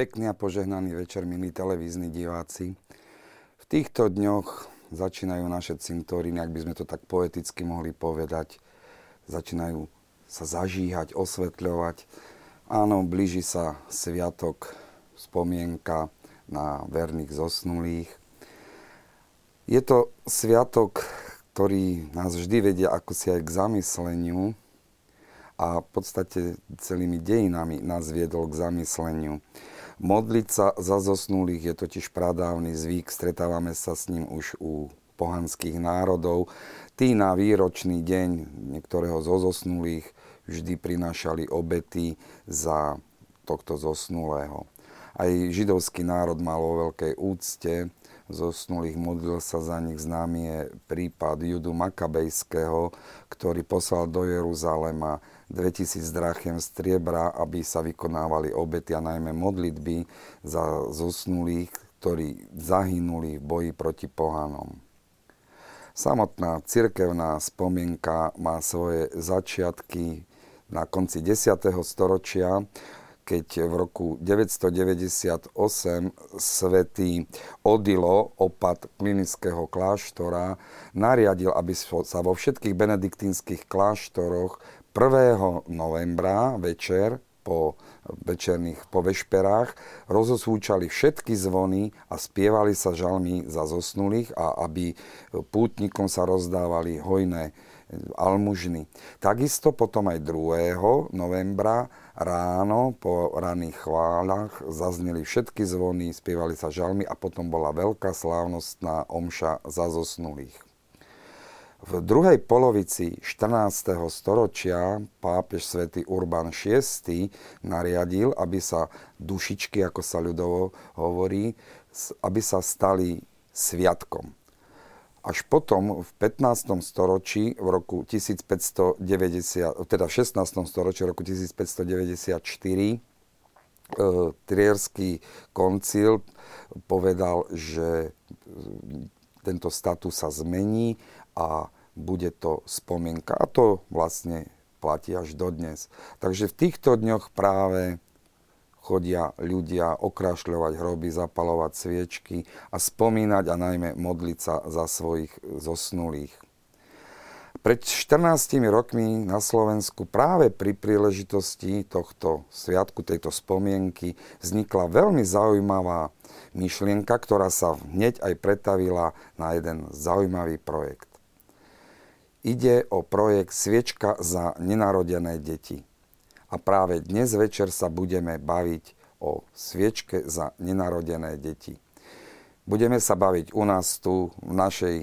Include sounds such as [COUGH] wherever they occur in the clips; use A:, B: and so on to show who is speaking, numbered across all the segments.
A: Pekný a požehnaný večer, milí televízni diváci. V týchto dňoch začínajú naše cintoríny, ak by sme to tak poeticky mohli povedať. Začínajú sa zažíhať, osvetľovať. Áno, blíži sa sviatok, spomienka na verných zosnulých. Je to sviatok, ktorý nás vždy vedia ako si aj k zamysleniu a v podstate celými dejinami nás viedol k zamysleniu. Modliť sa za zosnulých je totiž pradávny zvyk, stretávame sa s ním už u pohanských národov. Tí na výročný deň niektorého zo zosnulých vždy prinášali obety za tohto zosnulého. Aj židovský národ mal vo veľkej úcte zosnulých, modlil sa za nich. Známy je prípad Judu Makabejského, ktorý poslal do Jeruzalema 2000 drachem striebra, aby sa vykonávali obety a najmä modlitby za zosnulých, ktorí zahynuli v boji proti pohanom. Samotná cirkevná spomienka má svoje začiatky na konci 10. storočia, keď v roku 998 svätý Odilo, opat klinického kláštora, nariadil, aby sa vo všetkých benediktínskych kláštoroch 1. novembra večer po večerných, po rozosúčali všetky zvony a spievali sa žalmy za zosnulých a aby pútnikom sa rozdávali hojné almužny. Takisto potom aj 2. novembra ráno po raných chválach zazneli všetky zvony, spievali sa žalmy a potom bola veľká slávnostná omša za zosnulých. V druhej polovici 14. storočia pápež svätý Urban VI nariadil, aby sa dušičky, ako sa ľudovo hovorí, aby sa stali sviatkom. Až potom v 15. storočí v roku 1590, teda v 16. storočí roku 1594 e, Trierský koncil povedal, že tento status sa zmení a bude to spomienka. A to vlastne platí až dodnes. Takže v týchto dňoch práve chodia ľudia okrašľovať hroby, zapalovať sviečky a spomínať a najmä modliť sa za svojich zosnulých. Pred 14 rokmi na Slovensku práve pri príležitosti tohto sviatku, tejto spomienky, vznikla veľmi zaujímavá myšlienka, ktorá sa hneď aj pretavila na jeden zaujímavý projekt. Ide o projekt Sviečka za nenarodené deti. A práve dnes večer sa budeme baviť o sviečke za nenarodené deti. Budeme sa baviť u nás tu v našej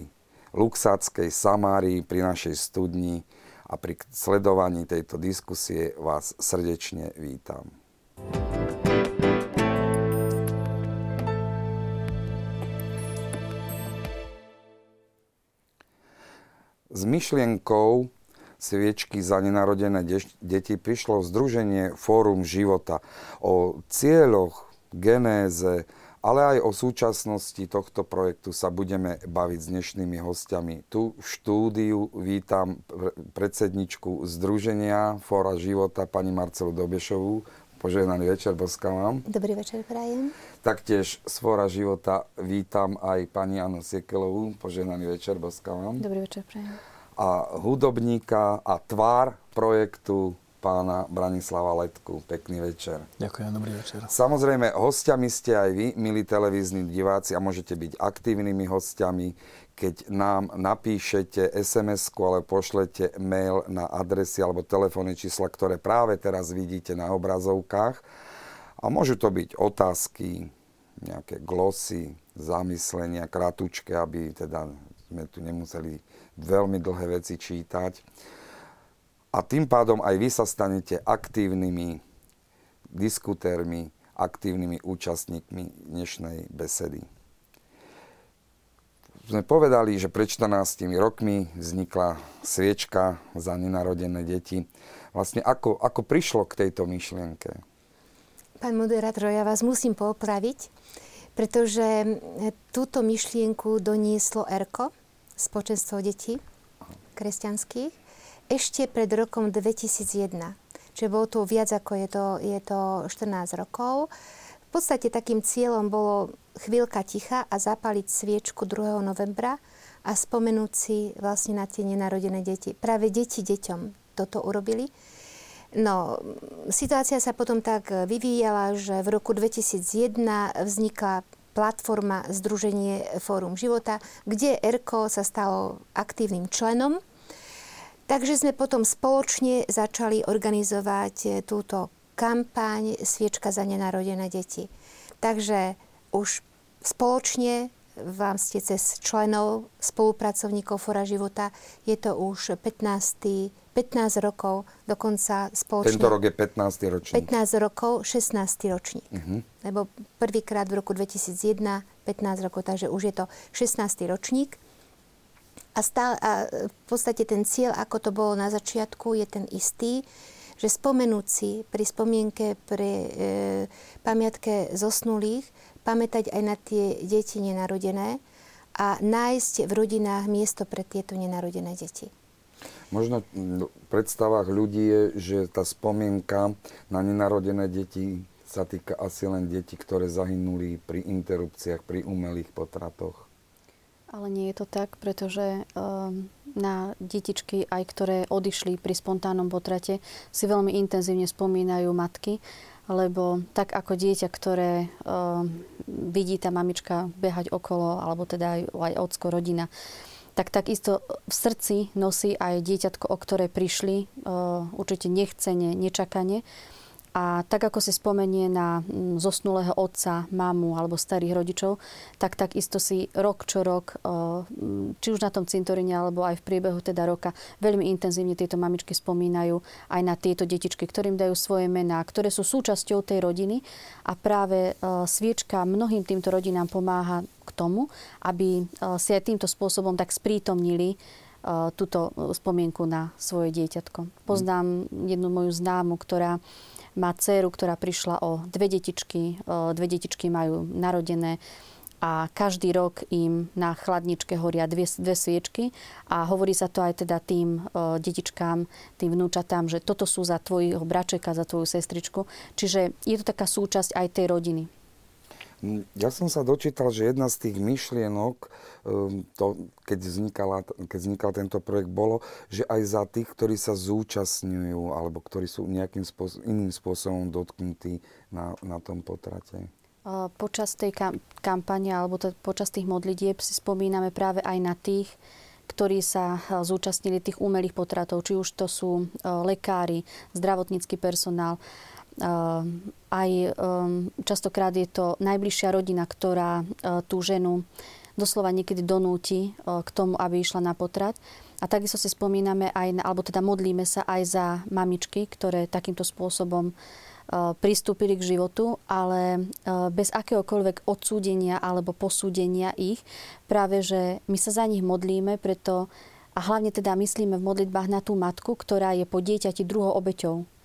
A: luxáckej Samárii pri našej studni a pri sledovaní tejto diskusie vás srdečne vítam. S myšlienkou sviečky za nenarodené deti prišlo Združenie Fórum života o cieľoch, genéze, ale aj o súčasnosti tohto projektu sa budeme baviť s dnešnými hostiami. Tu v štúdiu vítam predsedničku Združenia Fóra života, pani Marcelu Dobešovú. Požehnaný večer, boskávam.
B: Dobrý večer, prajem.
A: Taktiež z Fóra života vítam aj pani Anu Siekelovú. Požehnaný večer, boskávam.
B: Dobrý večer, prajem.
A: A hudobníka a tvár projektu pána Branislava Letku. Pekný večer.
C: Ďakujem, dobrý večer.
A: Samozrejme, hostiami ste aj vy, milí televízni diváci, a môžete byť aktívnymi hostiami, keď nám napíšete SMS-ku alebo pošlete mail na adresy alebo telefónne čísla, ktoré práve teraz vidíte na obrazovkách. A môžu to byť otázky, nejaké glosy, zamyslenia, kratučké, aby teda sme tu nemuseli veľmi dlhé veci čítať. A tým pádom aj vy sa stanete aktívnymi diskutérmi, aktívnymi účastníkmi dnešnej besedy sme povedali, že pred 14 rokmi vznikla sviečka za nenarodené deti. Vlastne ako, ako prišlo k tejto myšlienke?
B: Pán moderátor, ja vás musím popraviť, pretože túto myšlienku donieslo ERKO, spoločenstvo detí kresťanských, ešte pred rokom 2001. Čiže bolo to viac ako je to, je to 14 rokov V podstate takým cieľom bolo chvíľka ticha a zapaliť sviečku 2. novembra a spomenúť si vlastne na tie nenarodené deti. Práve deti deťom toto urobili. No, situácia sa potom tak vyvíjala, že v roku 2001 vznikla platforma Združenie Fórum života, kde ERKO sa stalo aktívnym členom. Takže sme potom spoločne začali organizovať túto kampaň Sviečka za nenarodené deti. Takže už spoločne vám ste cez členov, spolupracovníkov Fora života, je to už 15. 15 rokov, dokonca spoločne...
A: Tento rok je 15. ročník.
B: 15 rokov, 16. ročník. Uh-huh. Lebo prvýkrát v roku 2001, 15 rokov, takže už je to 16. ročník. A, stále, a v podstate ten cieľ, ako to bolo na začiatku, je ten istý, že spomenúť si pri spomienke pre e, pamiatke zosnulých, pamätať aj na tie deti nenarodené a nájsť v rodinách miesto pre tieto nenarodené deti.
A: Možno v predstavách ľudí je, že tá spomienka na nenarodené deti sa týka asi len detí, ktoré zahynuli pri interrupciách, pri umelých potratoch.
C: Ale nie je to tak, pretože um, na detičky, aj ktoré odišli pri spontánnom potrate, si veľmi intenzívne spomínajú matky, lebo tak ako dieťa, ktoré um, vidí tá mamička behať okolo, alebo teda aj, aj ocko, rodina, tak takisto v srdci nosí aj dieťatko, o ktoré prišli, uh, určite nechcene, nečakane. A tak ako si spomenie na mm, zosnulého otca, mamu alebo starých rodičov, tak takisto si rok čo rok, mm, či už na tom cintoríne alebo aj v priebehu teda roka, veľmi intenzívne tieto mamičky spomínajú aj na tieto detičky, ktorým dajú svoje mená, ktoré sú súčasťou tej rodiny a práve sviečka mnohým týmto rodinám pomáha k tomu, aby si aj týmto spôsobom tak sprítomnili túto spomienku na svoje dieťatko. Poznám jednu moju známu, ktorá má dceru, ktorá prišla o dve detičky. Dve detičky majú narodené a každý rok im na chladničke horia dve, dve sviečky a hovorí sa to aj teda tým o, detičkám, tým vnúčatám, že toto sú za tvojho bračeka, za tvoju sestričku. Čiže je to taká súčasť aj tej rodiny.
A: Ja som sa dočítal, že jedna z tých myšlienok, ehm, to, keď, vznikala, keď vznikal tento projekt, bolo, že aj za tých, ktorí sa zúčastňujú alebo ktorí sú nejakým spôsob, iným spôsobom dotknutí na, na tom potrate.
C: Počas tej kampane alebo to, počas tých modlitieb si spomíname práve aj na tých, ktorí sa zúčastnili tých umelých potratov, či už to sú lekári, zdravotnícky personál, aj ehm, častokrát je to najbližšia rodina, ktorá e, tú ženu doslova niekedy donúti e, k tomu, aby išla na potrat. A takisto si spomíname aj, alebo teda modlíme sa aj za mamičky, ktoré takýmto spôsobom e, pristúpili k životu, ale bez akéhokoľvek odsúdenia alebo posúdenia ich. Práve, že my sa za nich modlíme, preto a hlavne teda myslíme v modlitbách na tú matku, ktorá je po dieťati druhou obeťou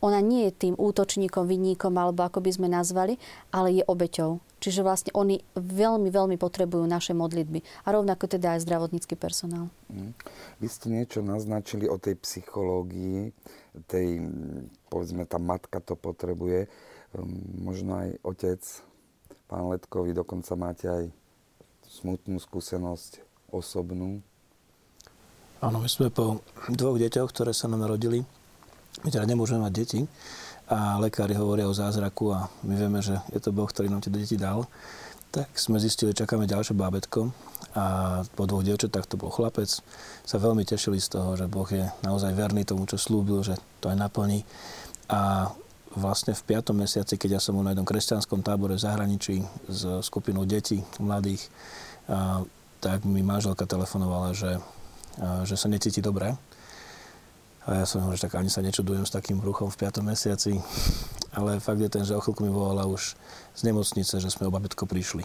C: ona nie je tým útočníkom, vinníkom, alebo ako by sme nazvali, ale je obeťou. Čiže vlastne oni veľmi, veľmi potrebujú naše modlitby. A rovnako teda aj zdravotnícky personál.
A: Mm. Vy ste niečo naznačili o tej psychológii, tej, povedzme, tá matka to potrebuje. Ehm, možno aj otec, pán Letkovi, dokonca máte aj smutnú skúsenosť osobnú.
D: Áno, my sme po dvoch deťoch, ktoré sa nám narodili, my teda nemôžeme mať deti a lekári hovoria o zázraku a my vieme, že je to Boh, ktorý nám tie deti dal. Tak sme zistili, že čakáme ďalšie bábetko a po dvoch dievčatách to bol chlapec. Sa veľmi tešili z toho, že Boh je naozaj verný tomu, čo slúbil, že to aj naplní. A vlastne v 5. mesiaci, keď ja som na jednom kresťanskom tábore v zahraničí s skupinou detí, mladých, a, tak mi manželka telefonovala, že, a, že sa necíti dobre a ja som hovoril, že tak ani sa nečudujem s takým bruchom v 5. mesiaci. Ale fakt je ten, že o chvíľku mi volala už z nemocnice, že sme o babetko prišli.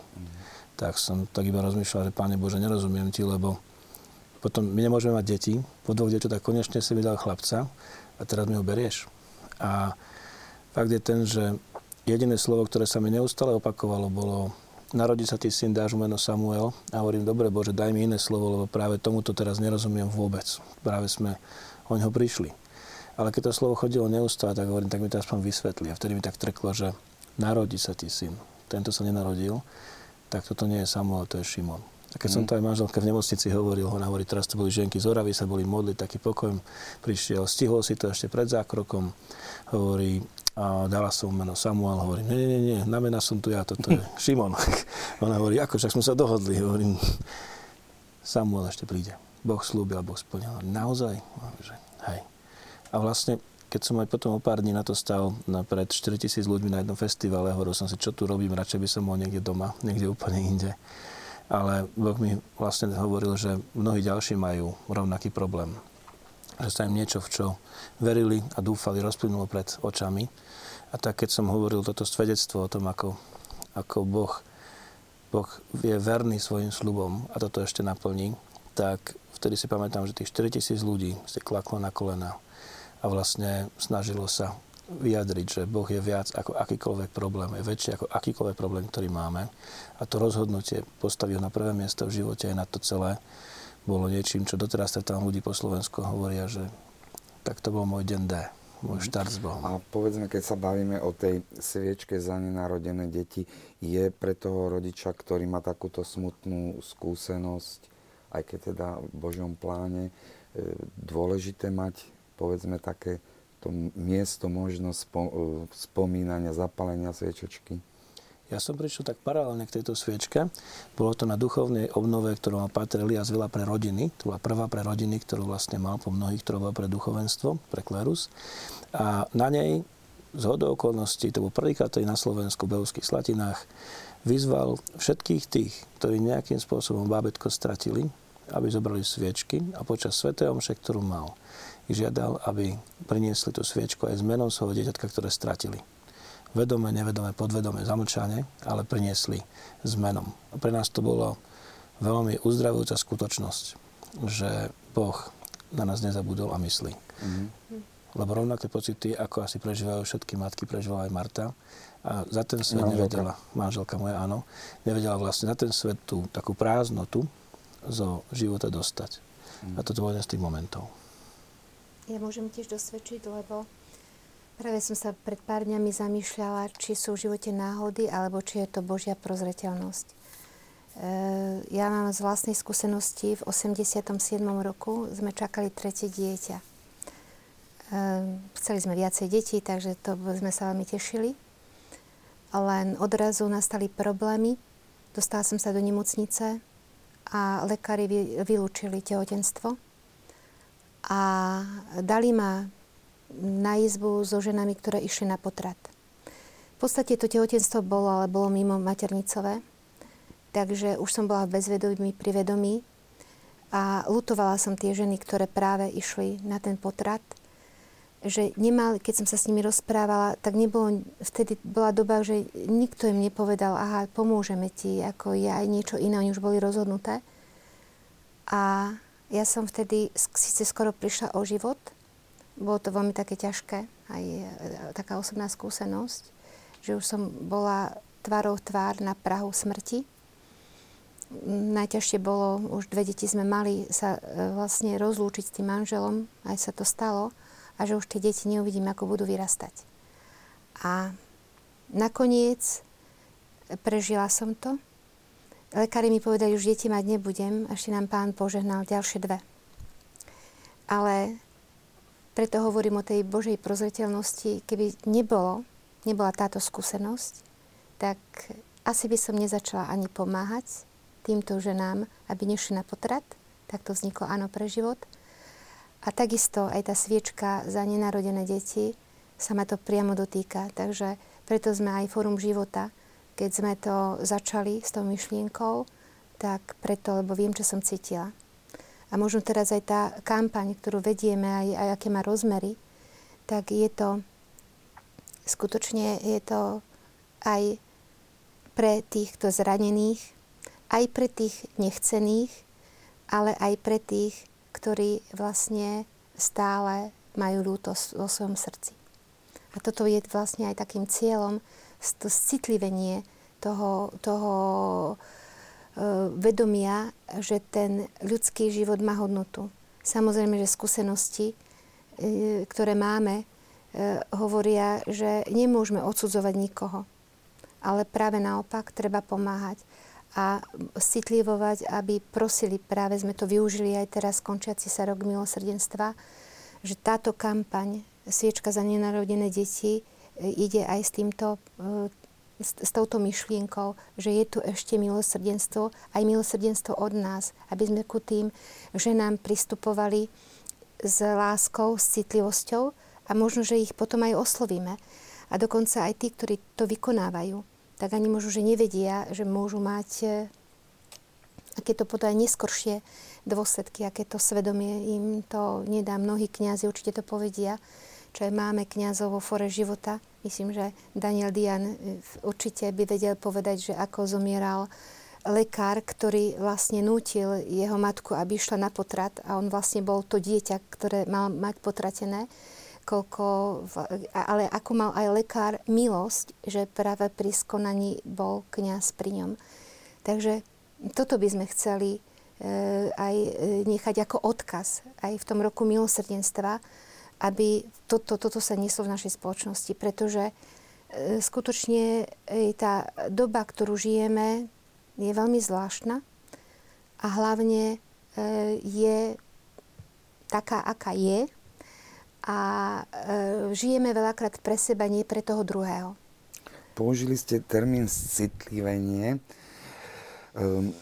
D: Tak som tak iba rozmýšľal, že Páne Bože, nerozumiem ti, lebo potom my nemôžeme mať deti. Po dvoch deťoch tak konečne si mi dal chlapca a teraz mi ho berieš. A fakt je ten, že jediné slovo, ktoré sa mi neustále opakovalo, bolo narodí sa ti syn, dáš meno Samuel. A hovorím, dobre Bože, daj mi iné slovo, lebo práve tomuto teraz nerozumiem vôbec. Práve sme o neho prišli. Ale keď to slovo chodilo neustále, tak hovorím, tak mi to aspoň vysvetli. A vtedy mi tak trklo, že narodí sa ti syn, tento sa nenarodil, tak toto nie je Samuel, to je Šimon. A keď mm. som to aj manželke v nemocnici hovoril, ona hovorí, teraz to boli ženky z Oravy, sa boli modliť, taký pokoj prišiel, stihol si to ešte pred zákrokom, hovorí, a dala som meno Samuel, hovorí, nie, nie, nie, na mena som tu ja, toto je [LAUGHS] Šimon. [LAUGHS] ona hovorí, ako, však sme sa dohodli, hovorím, Samuel ešte príde. Boh slúbil, Boh splnil. Naozaj? Že, hej. A vlastne keď som aj potom o pár dní na to stal na pred 4000 ľuďmi na jednom festivale, hovoril som si, čo tu robím, radšej by som bol niekde doma, [LAUGHS] niekde úplne inde. Ale Boh mi vlastne hovoril, že mnohí ďalší majú rovnaký problém. Že sa im niečo, v čo verili a dúfali, rozplynulo pred očami. A tak keď som hovoril toto svedectvo o tom, ako, ako Boh, boh je verný svojim slubom a toto ešte naplní, tak vtedy si pamätám, že tých 4000 ľudí si klaklo na kolena a vlastne snažilo sa vyjadriť, že Boh je viac ako akýkoľvek problém, je väčší ako akýkoľvek problém, ktorý máme. A to rozhodnutie postaviť ho na prvé miesto v živote aj na to celé bolo niečím, čo doteraz tam ľudí po Slovensku hovoria, že tak to bol môj deň D, môj štart s Bohom.
A: A povedzme, keď sa bavíme o tej sviečke za nenarodené deti, je pre toho rodiča, ktorý má takúto smutnú skúsenosť, aj keď teda v Božom pláne, e, dôležité mať povedzme také to miesto možno e, spomínania, zapalenia sviečočky?
D: Ja som prišiel tak paralelne k tejto sviečke. Bolo to na duchovnej obnove, ktorú mal Pater Elias veľa pre rodiny. To bola prvá pre rodiny, ktorú vlastne mal po mnohých, bola pre duchovenstvo, pre klerus. A na nej z hodou okolností, to bol prvýkrát na Slovensku, v Beovských Slatinách, vyzval všetkých tých, ktorí nejakým spôsobom bábetko stratili, aby zobrali sviečky a počas svätého omše, ktorú mal, žiadal, aby priniesli tú sviečku aj s menom svojho dieťatka, ktoré stratili. Vedome, nevedome, podvedome, zamlčane, ale priniesli s menom. A pre nás to bolo veľmi uzdravujúca skutočnosť, že Boh na nás nezabudol a myslí. Mm-hmm. Lebo rovnaké pocity, ako asi prežívajú všetky matky, prežívala aj Marta. A za ten svet manželka. nevedela, manželka moja, áno, nevedela vlastne za ten svet tú takú prázdnotu zo života dostať. Mm. A toto bol jeden z tých momentov.
B: Ja môžem tiež dosvedčiť, lebo práve som sa pred pár dňami zamýšľala, či sú v živote náhody, alebo či je to Božia prozreteľnosť. E, ja mám z vlastnej skúsenosti, v 87. roku sme čakali tretie dieťa. E, chceli sme viacej detí, takže to sme sa veľmi tešili. Len odrazu nastali problémy. Dostala som sa do nemocnice a lekári vylúčili tehotenstvo a dali ma na izbu so ženami, ktoré išli na potrat. V podstate to tehotenstvo bolo, ale bolo mimo maternicové, takže už som bola v bezvedomí, pri vedomí a lutovala som tie ženy, ktoré práve išli na ten potrat, že nemali, keď som sa s nimi rozprávala, tak nebolo, vtedy bola doba, že nikto im nepovedal, aha, pomôžeme ti, ako je aj niečo iné, oni už boli rozhodnuté. A ja som vtedy síce skoro prišla o život, bolo to veľmi také ťažké, aj e, taká osobná skúsenosť, že už som bola tvárou tvár na Prahu smrti. Najťažšie bolo, už dve deti sme mali sa e, vlastne rozlúčiť s tým manželom, aj sa to stalo, a že už tie deti neuvidím, ako budú vyrastať. A nakoniec prežila som to Lekári mi povedali, už deti mať nebudem, ešte nám pán požehnal ďalšie dve. Ale preto hovorím o tej Božej prozreteľnosti, keby nebolo, nebola táto skúsenosť, tak asi by som nezačala ani pomáhať týmto ženám, aby nešli na potrat. Tak to vzniklo Áno pre život. A takisto aj tá sviečka za nenarodené deti sa ma to priamo dotýka. Takže preto sme aj Fórum života keď sme to začali s tou myšlienkou, tak preto, lebo viem, čo som cítila. A možno teraz aj tá kampaň, ktorú vedieme, aj, aj aké má rozmery, tak je to skutočne je to aj pre týchto zranených, aj pre tých nechcených, ale aj pre tých, ktorí vlastne stále majú ľútosť vo svojom srdci. A toto je vlastne aj takým cieľom to citlivenie toho, toho uh, vedomia, že ten ľudský život má hodnotu. Samozrejme, že skúsenosti, uh, ktoré máme, uh, hovoria, že nemôžeme odsudzovať nikoho. ale práve naopak treba pomáhať a citlivovať, aby prosili, práve sme to využili aj teraz končiaci sa rok milosrdenstva, že táto kampaň Sviečka za nenarodené deti e, ide aj s týmto e, s, s touto myšlienkou, že je tu ešte milosrdenstvo, aj milosrdenstvo od nás, aby sme ku tým ženám pristupovali s láskou, s citlivosťou a možno, že ich potom aj oslovíme. A dokonca aj tí, ktorí to vykonávajú, tak ani možno, že nevedia, že môžu mať e, aké to potom aj neskoršie dôsledky, aké to svedomie im to nedá. Mnohí kňazi určite to povedia, čo aj máme kňazov vo fore života, Myslím, že Daniel Dian e, určite by vedel povedať, že ako zomieral lekár, ktorý vlastne nútil jeho matku, aby išla na potrat a on vlastne bol to dieťa, ktoré mal mať potratené. Koľko, ale ako mal aj lekár milosť, že práve pri skonaní bol kňaz pri ňom. Takže toto by sme chceli e, aj e, nechať ako odkaz aj v tom roku milosrdenstva, aby toto, toto sa neslo v našej spoločnosti, pretože e, skutočne tá doba, ktorú žijeme, je veľmi zvláštna a hlavne je taká, aká je a e, žijeme veľakrát pre seba, nie pre toho druhého.
A: Použili ste termín citlivenie. Um,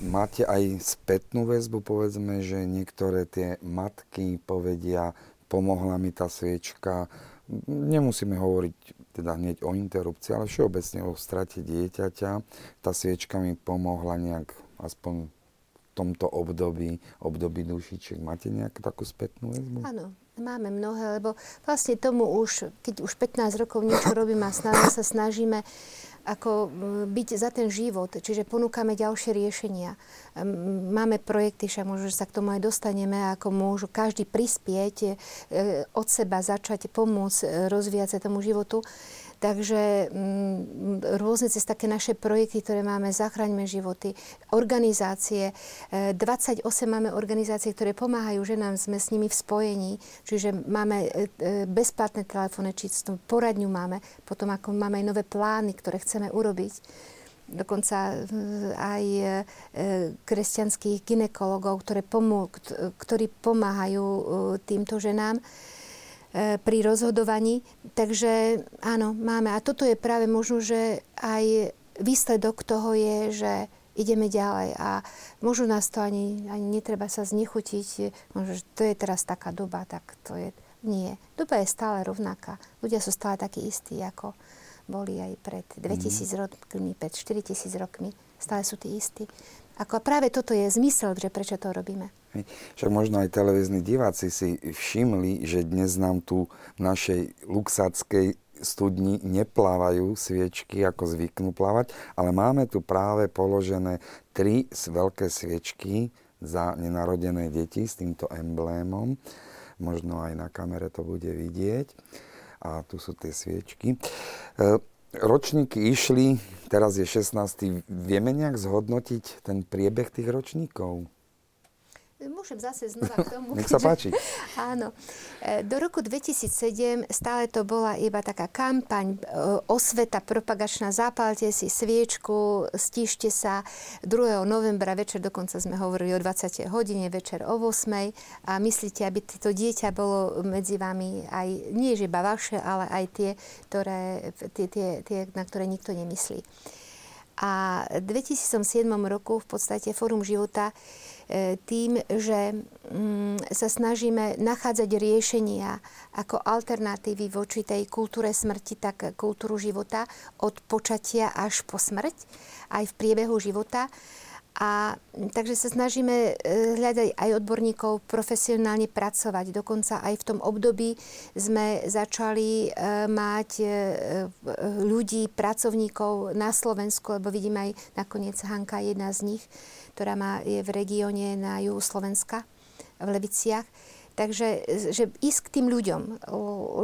A: Máte aj spätnú väzbu, povedzme, že niektoré tie matky povedia, pomohla mi tá sviečka. Nemusíme hovoriť teda hneď o interrupcii, ale všeobecne o strate dieťaťa. Tá sviečka mi pomohla nejak aspoň tomto období, období dušičiek. Máte nejakú takú spätnú väzbu?
B: Áno, máme mnohé, lebo vlastne tomu už, keď už 15 rokov niečo robíme a stále sa snažíme ako byť za ten život, čiže ponúkame ďalšie riešenia. Máme projekty, však možno, že sa k tomu aj dostaneme, ako môžu každý prispieť, e, od seba začať pomôcť e, rozvíjať sa tomu životu. Takže mm, rôzne cez také naše projekty, ktoré máme, Zachraňme životy, organizácie, 28 e, máme organizácie, ktoré pomáhajú ženám, sme s nimi v spojení, čiže máme e, e, bezplatné telefónne číslo, poradňu máme, potom ako máme aj nové plány, ktoré chceme urobiť dokonca aj kresťanských ginekologov, ktoré pomô- ktorí pomáhajú týmto ženám. E, pri rozhodovaní. Takže áno, máme. A toto je práve možno, že aj výsledok toho je, že ideme ďalej a možno nás to ani, ani netreba sa znechutiť, možno, že to je teraz taká doba, tak to je, nie. Doba je stále rovnaká. Ľudia sú stále takí istí, ako boli aj pred 2000 mm. rokmi, pred 4000 rokmi. Stále sú tí istí. Ako práve toto je zmysel, že prečo to robíme.
A: Však možno aj televízni diváci si všimli, že dnes nám tu v našej luxackej studni neplávajú sviečky, ako zvyknú plávať, ale máme tu práve položené tri veľké sviečky za nenarodené deti s týmto emblémom. Možno aj na kamere to bude vidieť. A tu sú tie sviečky. Ročníky išli, teraz je 16. Vieme nejak zhodnotiť ten priebeh tých ročníkov?
B: Môžem zase znova k [LAUGHS] tomu.
A: Nech sa páči. [LAUGHS]
B: Áno. E, do roku 2007 stále to bola iba taká kampaň, e, osveta propagačná, zapálte si sviečku, stíšte sa. 2. novembra večer, dokonca sme hovorili o 20. hodine, večer o 8. A myslíte, aby to dieťa bolo medzi vami aj, nie že iba vaše, ale aj tie, ktoré, tie, tie, tie na ktoré nikto nemyslí. A v 2007 roku v podstate Fórum života tým, že mm, sa snažíme nachádzať riešenia ako alternatívy voči tej kultúre smrti, tak kultúru života od počatia až po smrť, aj v priebehu života. A takže sa snažíme e, hľadať aj odborníkov, profesionálne pracovať. Dokonca aj v tom období sme začali e, mať ľudí, pracovníkov na Slovensku, lebo vidím aj nakoniec Hanka, jedna z nich, ktorá má, je v regióne na juhu Slovenska, v Leviciach. Takže že ísť k tým ľuďom,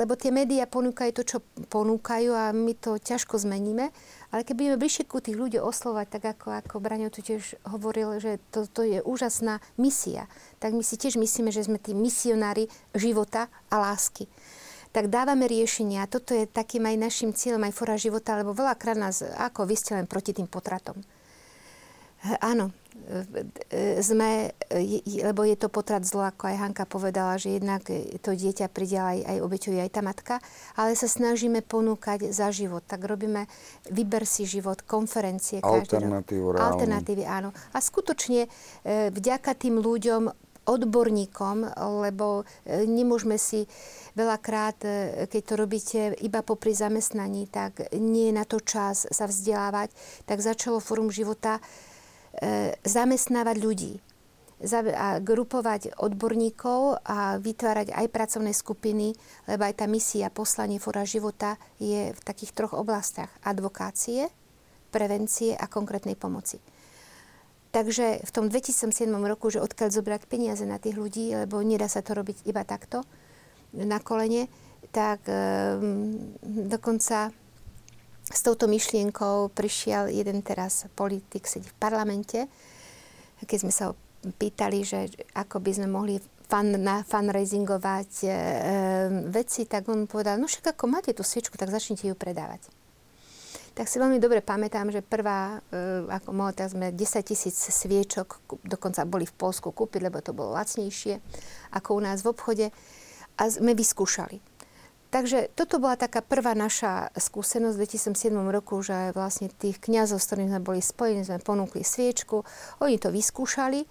B: lebo tie médiá ponúkajú to, čo ponúkajú a my to ťažko zmeníme, ale keď budeme bližšie ku tých ľudí oslovať, tak ako, ako Braňo tu tiež hovoril, že to, to je úžasná misia, tak my si tiež myslíme, že sme tí misionári života a lásky. tak dávame riešenia. Toto je takým aj našim cieľom, aj fora života, lebo veľakrát nás, ako vy ste len proti tým potratom. Áno, sme, lebo je to potrat zlo, ako aj Hanka povedala, že jednak to dieťa príde aj, aj obeťuje aj tá matka, ale sa snažíme ponúkať za život. Tak robíme vyber si život, konferencie.
A: Alternatívu reálnu.
B: Alternatívy, áno. A skutočne e, vďaka tým ľuďom, odborníkom, lebo e, nemôžeme si veľakrát, e, keď to robíte iba popri zamestnaní, tak nie je na to čas sa vzdelávať, tak začalo Fórum života E, zamestnávať ľudí a grupovať odborníkov a vytvárať aj pracovné skupiny, lebo aj tá misia poslanie fora života je v takých troch oblastiach. Advokácie, prevencie a konkrétnej pomoci. Takže v tom 2007 roku, že odkiaľ zobrať peniaze na tých ľudí, lebo nedá sa to robiť iba takto, na kolene, tak um, dokonca s touto myšlienkou prišiel jeden teraz politik, sedí v parlamente, keď sme sa ho pýtali, že ako by sme mohli fan, na fundraisingovať e, e, veci, tak on povedal, no však ako máte tú sviečku, tak začnite ju predávať. Tak si veľmi dobre pamätám, že prvá, e, ako mohol, tak sme 10 tisíc sviečok, dokonca boli v Polsku kúpiť, lebo to bolo lacnejšie ako u nás v obchode. A sme vyskúšali Takže toto bola taká prvá naša skúsenosť v 2007 roku, že vlastne tých kňazov, s ktorými sme boli spojení, sme ponúkli sviečku, oni to vyskúšali.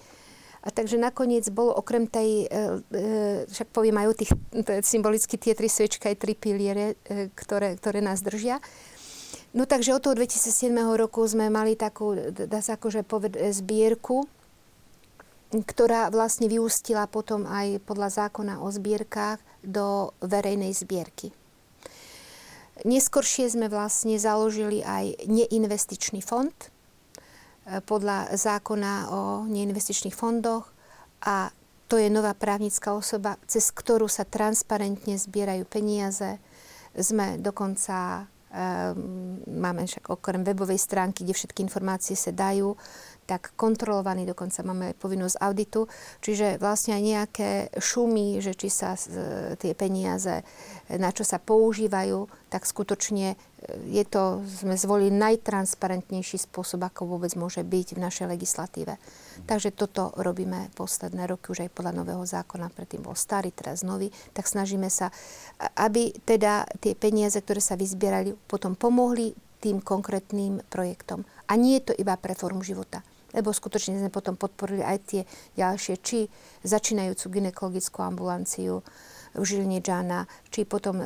B: A takže nakoniec bolo okrem tej, e, e, však poviem aj o tých, symbolicky tie tri sviečky, aj tri piliere, e, ktoré, ktoré nás držia. No takže od toho 2007 roku sme mali takú, dá sa akože povedať, zbierku, ktorá vlastne vyústila potom aj podľa zákona o zbierkach do verejnej zbierky. Neskôršie sme vlastne založili aj neinvestičný fond e, podľa zákona o neinvestičných fondoch a to je nová právnická osoba, cez ktorú sa transparentne zbierajú peniaze. Sme dokonca, e, máme však okrem webovej stránky, kde všetky informácie sa dajú, tak kontrolovaný, dokonca máme aj povinnosť auditu, čiže vlastne aj nejaké šumy, že či sa tie peniaze, na čo sa používajú, tak skutočne e, je to, sme zvolili najtransparentnejší spôsob, ako vôbec môže byť v našej legislatíve. Takže toto robíme posledné roky, už aj podľa nového zákona, predtým bol starý, teraz nový, tak snažíme sa, aby teda tie peniaze, ktoré sa vyzbierali, potom pomohli tým konkrétnym projektom. A nie je to iba pre formu života lebo skutočne sme potom podporili aj tie ďalšie, či začínajúcu ginekologickú ambulanciu v Žiline Džana, či potom e,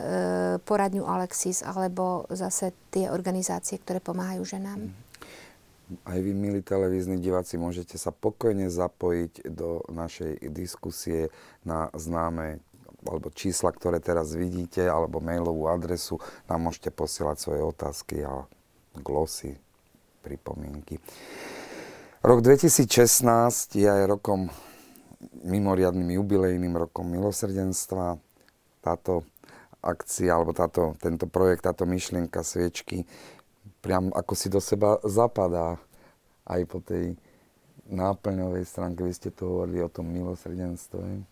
B: poradňu Alexis, alebo zase tie organizácie, ktoré pomáhajú ženám. Mhm.
A: Aj vy, milí televízni diváci, môžete sa pokojne zapojiť do našej diskusie na známe alebo čísla, ktoré teraz vidíte, alebo mailovú adresu. Nám môžete posielať svoje otázky a glosy, pripomienky. Rok 2016 je aj rokom mimoriadným jubilejným rokom milosrdenstva. Táto akcia, alebo táto, tento projekt, táto myšlienka sviečky priam ako si do seba zapadá aj po tej náplňovej stránke. Vy ste tu hovorili o tom milosrdenstve.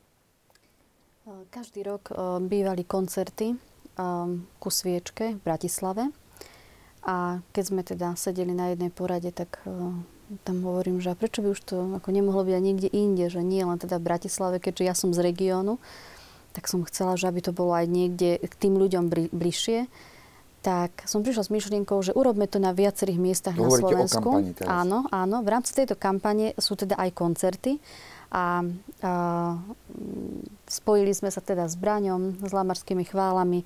C: Každý rok bývali koncerty ku sviečke v Bratislave. A keď sme teda sedeli na jednej porade, tak tam hovorím, že prečo by už to ako nemohlo byť aj niekde inde, že nie len teda v Bratislave, keďže ja som z regiónu, tak som chcela, že aby to bolo aj niekde k tým ľuďom bližšie. Tak som prišla s myšlienkou, že urobme to na viacerých miestach na Slovensku.
A: O teraz.
C: Áno, áno. V rámci tejto kampane sú teda aj koncerty. A, a spojili sme sa teda s Braňom, s lamarskými chválami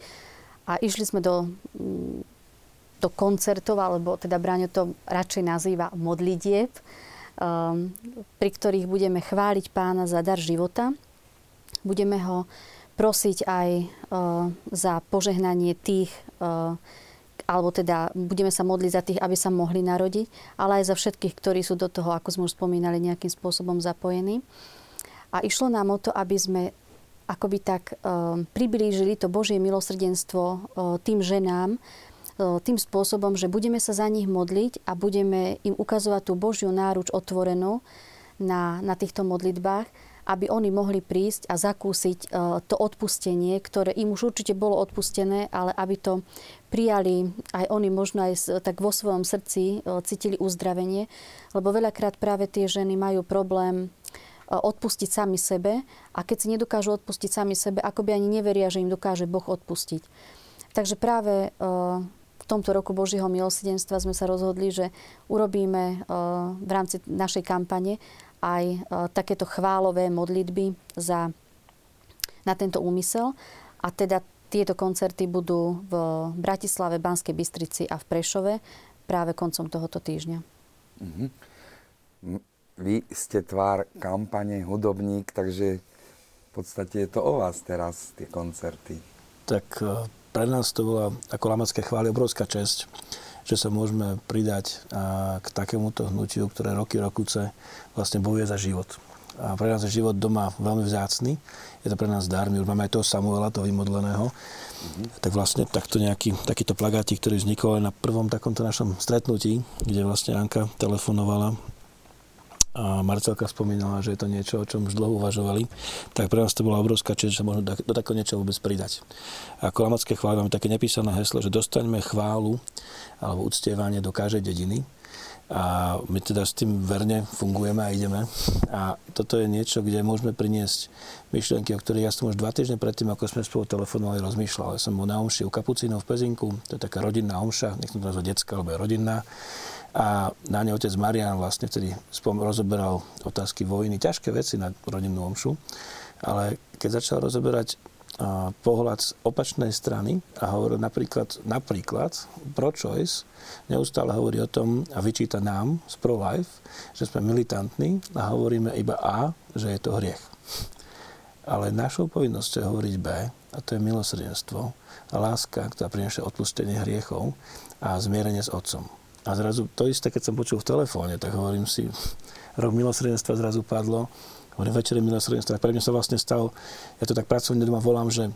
C: a išli sme do do koncertov, alebo teda Braňo to radšej nazýva modlitieb, um, pri ktorých budeme chváliť pána za dar života. Budeme ho prosiť aj uh, za požehnanie tých, uh, alebo teda budeme sa modliť za tých, aby sa mohli narodiť, ale aj za všetkých, ktorí sú do toho, ako sme už spomínali, nejakým spôsobom zapojení. A išlo nám o to, aby sme akoby tak um, priblížili to Božie milosrdenstvo uh, tým ženám, tým spôsobom, že budeme sa za nich modliť a budeme im ukazovať tú Božiu náruč otvorenú na, na týchto modlitbách aby oni mohli prísť a zakúsiť e, to odpustenie, ktoré im už určite bolo odpustené, ale aby to prijali aj oni možno aj tak vo svojom srdci e, cítili uzdravenie, lebo veľakrát práve tie ženy majú problém odpustiť sami sebe a keď si nedokážu odpustiť sami sebe, ako by ani neveria, že im dokáže Boh odpustiť. Takže práve tomto roku Božieho milosedenstva sme sa rozhodli, že urobíme v rámci našej kampane aj e, takéto chválové modlitby za, na tento úmysel. A teda tieto koncerty budú v Bratislave, Banskej Bystrici a v Prešove práve koncom tohoto týždňa. Mm-hmm.
A: Vy ste tvár kampane, hudobník, takže v podstate je to o vás teraz, tie koncerty.
D: Tak e, pre nás to bola ako Lamacké chvály obrovská česť že sa môžeme pridať k takémuto hnutiu, ktoré roky, rokuce vlastne bojuje za život. A pre nás je život doma veľmi vzácný. Je to pre nás dar. My už máme aj toho Samuela, toho vymodleného. Mm-hmm. Tak vlastne takto nejaký, takýto plagátik, ktorý vznikol aj na prvom takomto našom stretnutí, kde vlastne Anka telefonovala a Marcelka spomínala, že je to niečo, o čom už dlho uvažovali, tak pre nás to bola obrovská čest, že možno do takého niečo vôbec pridať. A ako Lamacké chvály máme také nepísané heslo, že dostaňme chválu alebo uctievanie do každej dediny. A my teda s tým verne fungujeme a ideme. A toto je niečo, kde môžeme priniesť myšlienky, o ktorých ja som už dva týždne predtým, ako sme spolu telefonovali, rozmýšľal. Ja som bol na omši u Kapucínov v Pezinku, to je taká rodinná omša, nech to nazvať detská, alebo rodinná. A na ne otec Marian vlastne vtedy spom- rozoberal otázky vojny, ťažké veci na rodinnú omšu. Ale keď začal rozoberať a, pohľad z opačnej strany a hovoril napríklad, napríklad pro-choice, neustále hovorí o tom a vyčíta nám z pro-life, že sme militantní a hovoríme iba A, že je to hriech. Ale našou povinnosťou je hovoriť B, a to je milosrdenstvo a láska, ktorá prináša odpustenie hriechov a zmierenie s Otcom. A zrazu to isté, keď som počul v telefóne, tak hovorím si, rok milosrdenstva zrazu padlo, hovorím večer milosrdenstva. Pre mňa sa vlastne stal, ja to tak pracovne doma volám, že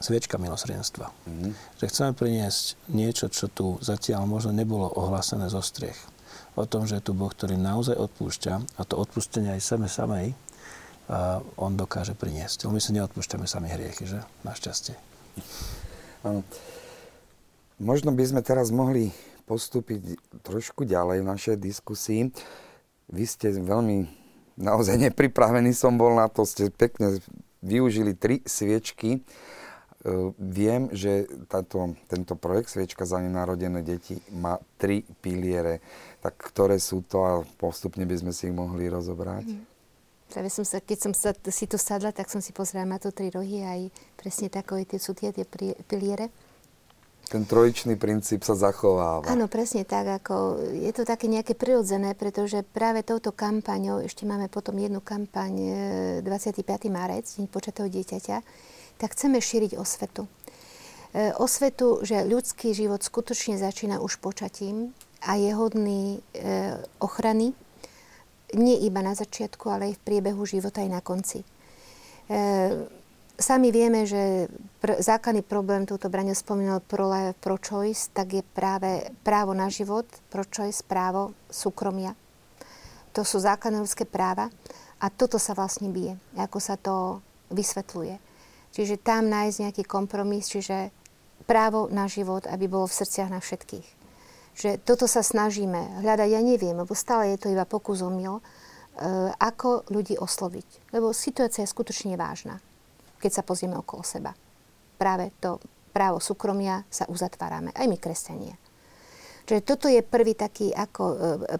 D: sviečka milosrdenstva. Mm-hmm. Že chceme priniesť niečo, čo tu zatiaľ možno nebolo ohlásené zo striech. O tom, že je tu Boh, ktorý naozaj odpúšťa a to odpustenie aj same samej, a on dokáže priniesť. My si neodpúšťame sami hriechy, že? Našťastie.
A: Áno. Možno by sme teraz mohli postúpiť trošku ďalej v našej diskusii. Vy ste veľmi naozaj nepripravený som bol na to, ste pekne využili tri sviečky. E, viem, že táto, tento projekt Sviečka za nenarodené deti má tri piliere. Tak ktoré sú to a postupne by sme si ich mohli rozobrať? Mm.
B: Práve som sa, keď som sa, si tu sadla, tak som si pozrela na to tri rohy aj presne takové tie sú tie, tie piliere
A: ten trojičný princíp sa zachováva.
B: Áno, presne tak. Ako je to také nejaké prirodzené, pretože práve touto kampaňou, ešte máme potom jednu kampaň 25. E, marec, Deň počatého dieťaťa, tak chceme šíriť osvetu. E, osvetu, že ľudský život skutočne začína už počatím a je hodný e, ochrany, nie iba na začiatku, ale aj v priebehu života aj na konci Sami vieme, že pr- základný problém, túto Braňo spomínal pro, pro choice, tak je práve právo na život, pro choice, právo súkromia. To sú základné ľudské práva a toto sa vlastne bije, ako sa to vysvetľuje. Čiže tam nájsť nejaký kompromis, čiže právo na život, aby bolo v srdciach na všetkých. Že toto sa snažíme hľadať, ja neviem, lebo stále je to iba pokus omyl, e, ako ľudí osloviť. Lebo situácia je skutočne vážna keď sa pozrieme okolo seba. Práve to právo súkromia sa uzatvárame, aj my kresťania. Čiže toto je prvý taký ako e,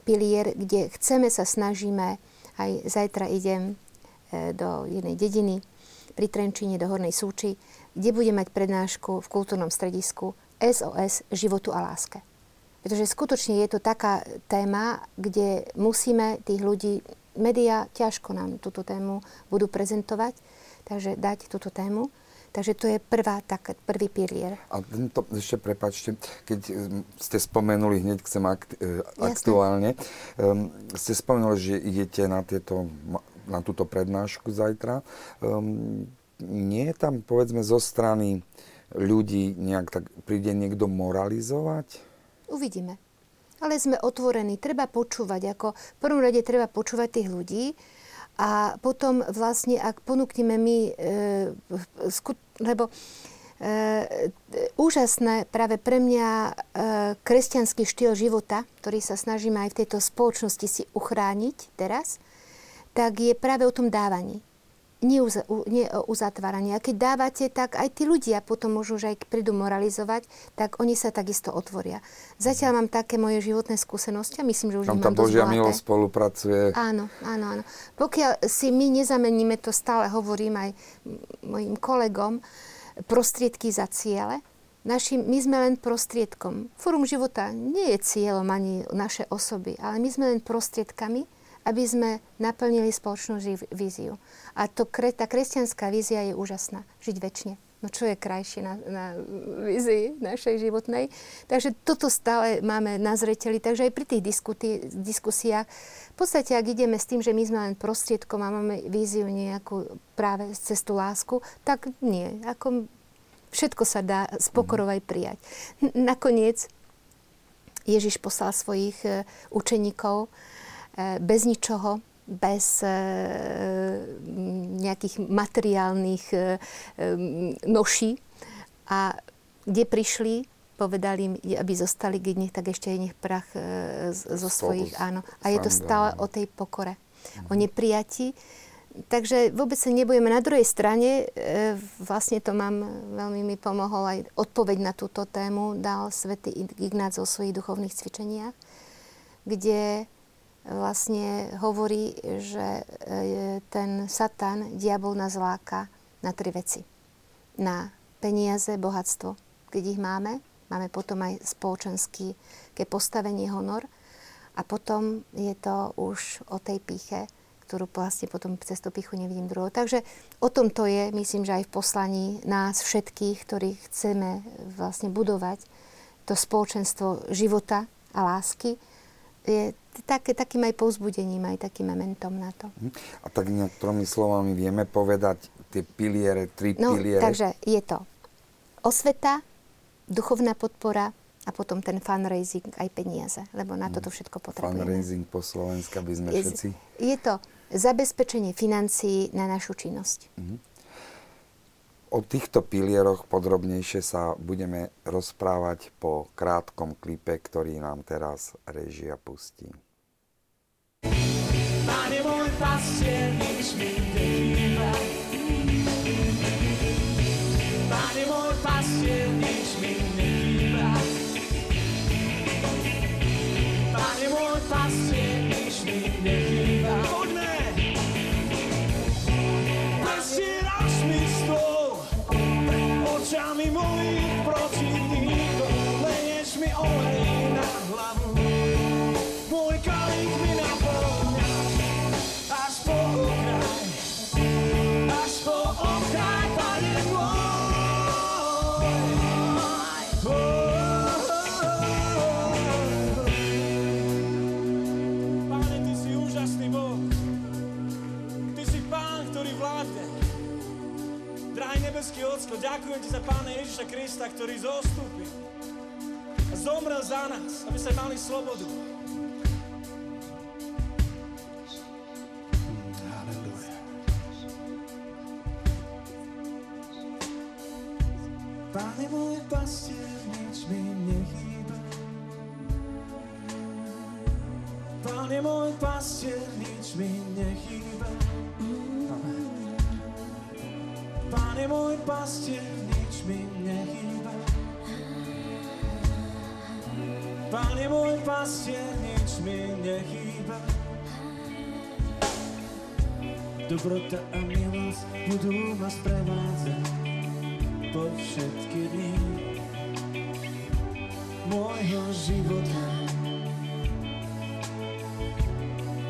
B: pilier, kde chceme sa snažíme, aj zajtra idem e, do jednej dediny, pri Trenčine do Hornej Súči, kde budem mať prednášku v kultúrnom stredisku SOS životu a láske. Pretože skutočne je to taká téma, kde musíme tých ľudí, médiá ťažko nám túto tému budú prezentovať, takže dať túto tému. Takže to je prvá, tak, prvý pilier.
A: A tento, ešte prepačte, keď hm, ste spomenuli, hneď chcem akt, e, aktuálne, um, ste spomenuli, že idete na, tieto, na túto prednášku zajtra. Um, nie je tam, povedzme, zo strany ľudí nejak tak príde niekto moralizovať?
B: Uvidíme. Ale sme otvorení, treba počúvať. Ako v prvom rade treba počúvať tých ľudí, A potom vlastne, ak ponúkneme my, e, lebo e, úžasné práve pre mňa e, kresťanský štýl života, ktorý sa snažíme aj v tejto spoločnosti si uchrániť teraz, tak je práve o tom dávaní neuzatváranie. A keď dávate, tak aj tí ľudia potom môžu, že aj prídu moralizovať, tak oni sa takisto otvoria. Zatiaľ mám také moje životné skúsenosti a myslím, že už
E: Tam
B: tá
E: Božia milosť spolupracuje.
B: Áno, áno, áno. Pokiaľ si my nezameníme, to stále hovorím aj mojim kolegom, prostriedky za ciele, Našim, my sme len prostriedkom. Fórum života nie je cieľom ani naše osoby, ale my sme len prostriedkami, aby sme naplnili spoločnú víziu. A to, tá kresťanská vízia je úžasná. Žiť väčšine. No čo je krajšie na, na vízii našej životnej. Takže toto stále máme na zreteli. Takže aj pri tých diskutí, diskusiách, v podstate ak ideme s tým, že my sme len prostriedkom a máme víziu nejakú práve cestu lásku, tak nie. Ako všetko sa dá z pokorov aj prijať. Nakoniec Ježiš poslal svojich e, učeníkov bez ničoho, bez e, nejakých materiálnych e, noší. A kde prišli, povedali im, aby zostali, keď nech, tak ešte aj nech prach e, zo svojich, áno. A je to stále o tej pokore, o neprijati. Takže vôbec sa nebojeme. Na druhej strane, vlastne to mám, veľmi mi pomohol aj odpoveď na túto tému, dal svätý Ignác o svojich duchovných cvičeniach, kde vlastne hovorí, že e, ten Satan, diabol nás láka na tri veci. Na peniaze, bohatstvo, keď ich máme, máme potom aj spoločenský ke postavenie, honor a potom je to už o tej píche, ktorú vlastne potom cez tú pichu nevidím druhou. Takže o tom to je, myslím, že aj v poslaní nás všetkých, ktorí chceme vlastne budovať to spoločenstvo života a lásky, je také, takým aj povzbudením, aj takým momentom na to.
E: Mhm. A tak niektorými slovami vieme povedať tie piliere, tri
B: no,
E: piliere.
B: takže je to osveta, duchovná podpora a potom ten fundraising, aj peniaze, lebo na toto mhm. všetko potrebujeme.
E: Fundraising po slovensku, aby sme
B: je,
E: všetci...
B: Je to zabezpečenie financií na našu činnosť. Mm-hmm.
E: O týchto pilieroch podrobnejšie sa budeme rozprávať po krátkom klipe, ktorý nám teraz režia pustí. Pane môj pastier, nič očami mojich ďakujem Ti za Pána Ježiša Krista, ktorý zostúpil a zomrel za nás, aby sme mali slobodu. Pane môj pastier, nič mi nechýba. Pane môj pastier, nič mi nechýba. Pane môj pastier, mi nechýba. Pane môj pastier, nič mi nechýba. Dobrota a milosť budú ma sprevádzať po všetky dny môjho života.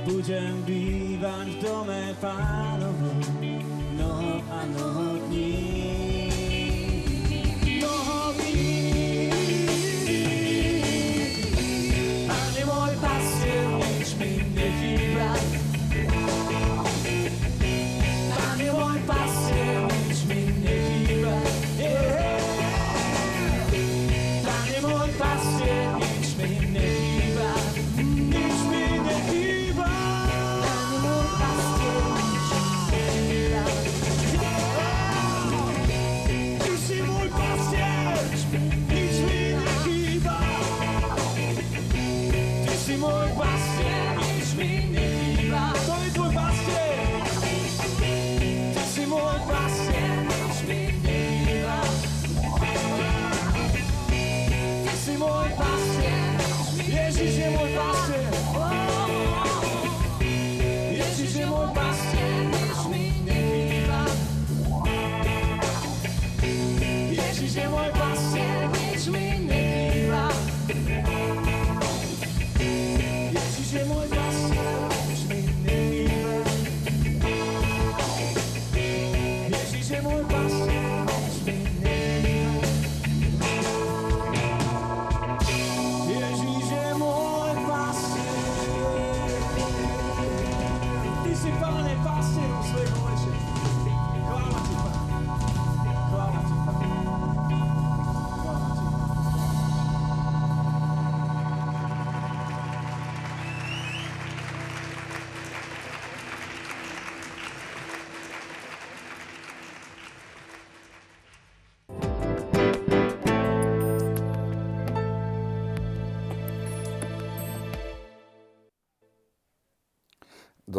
E: Budem bývať v dome pánovom mnoho a mnoho môj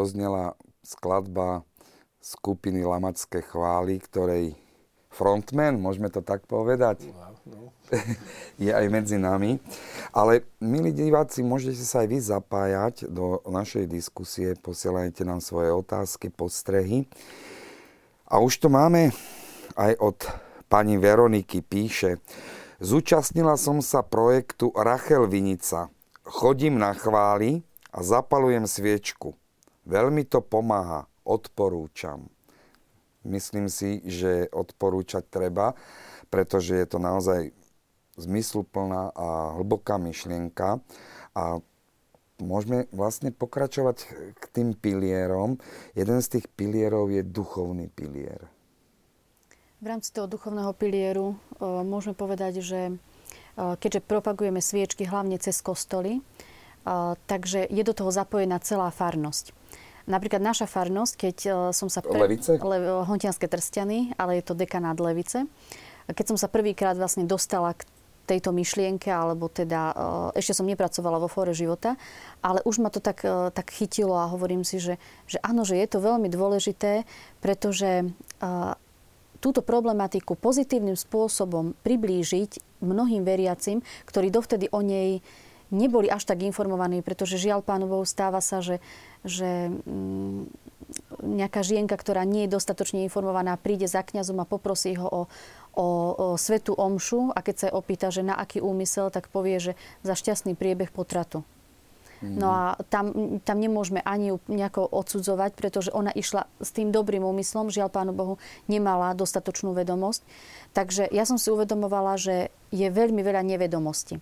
A: doznela skladba skupiny Lamacké chvály, ktorej frontman, môžeme to tak povedať, [LAUGHS] je aj medzi nami. Ale, milí diváci, môžete sa aj vy zapájať do našej diskusie, posielajte nám svoje otázky, postrehy. A už to máme aj od pani Veroniky, píše, zúčastnila som sa projektu Rachel Vinica. Chodím na chvály a zapalujem sviečku. Veľmi to pomáha, odporúčam. Myslím si, že odporúčať treba, pretože je to naozaj zmysluplná a hlboká myšlienka a môžeme vlastne pokračovať k tým pilierom. Jeden z tých pilierov je duchovný pilier.
C: V rámci toho duchovného pilieru e, môžeme povedať, že e, keďže propagujeme sviečky hlavne cez kostoly, e, takže je do toho zapojená celá farnosť. Napríklad naša farnosť, keď e, som sa...
A: Levice?
C: Le, Hontianské trstiany, ale je to dekanát Levice. Keď som sa prvýkrát vlastne dostala k tejto myšlienke, alebo teda e, ešte som nepracovala vo fóre života, ale už ma to tak, e, tak chytilo a hovorím si, že, že áno, že je to veľmi dôležité, pretože túto problematiku pozitívnym spôsobom priblížiť mnohým veriacim, ktorí dovtedy o nej neboli až tak informovaní, pretože žiaľ Pánu Bohu stáva sa, že, že mm, nejaká žienka, ktorá nie je dostatočne informovaná, príde za kňazom a poprosí ho o, o, o svetú omšu a keď sa jej opýta, že na aký úmysel, tak povie, že za šťastný priebeh potratu. No a tam, tam nemôžeme ani ju nejako odsudzovať, pretože ona išla s tým dobrým úmyslom, žiaľ Pánu Bohu, nemala dostatočnú vedomosť. Takže ja som si uvedomovala, že je veľmi veľa nevedomostí.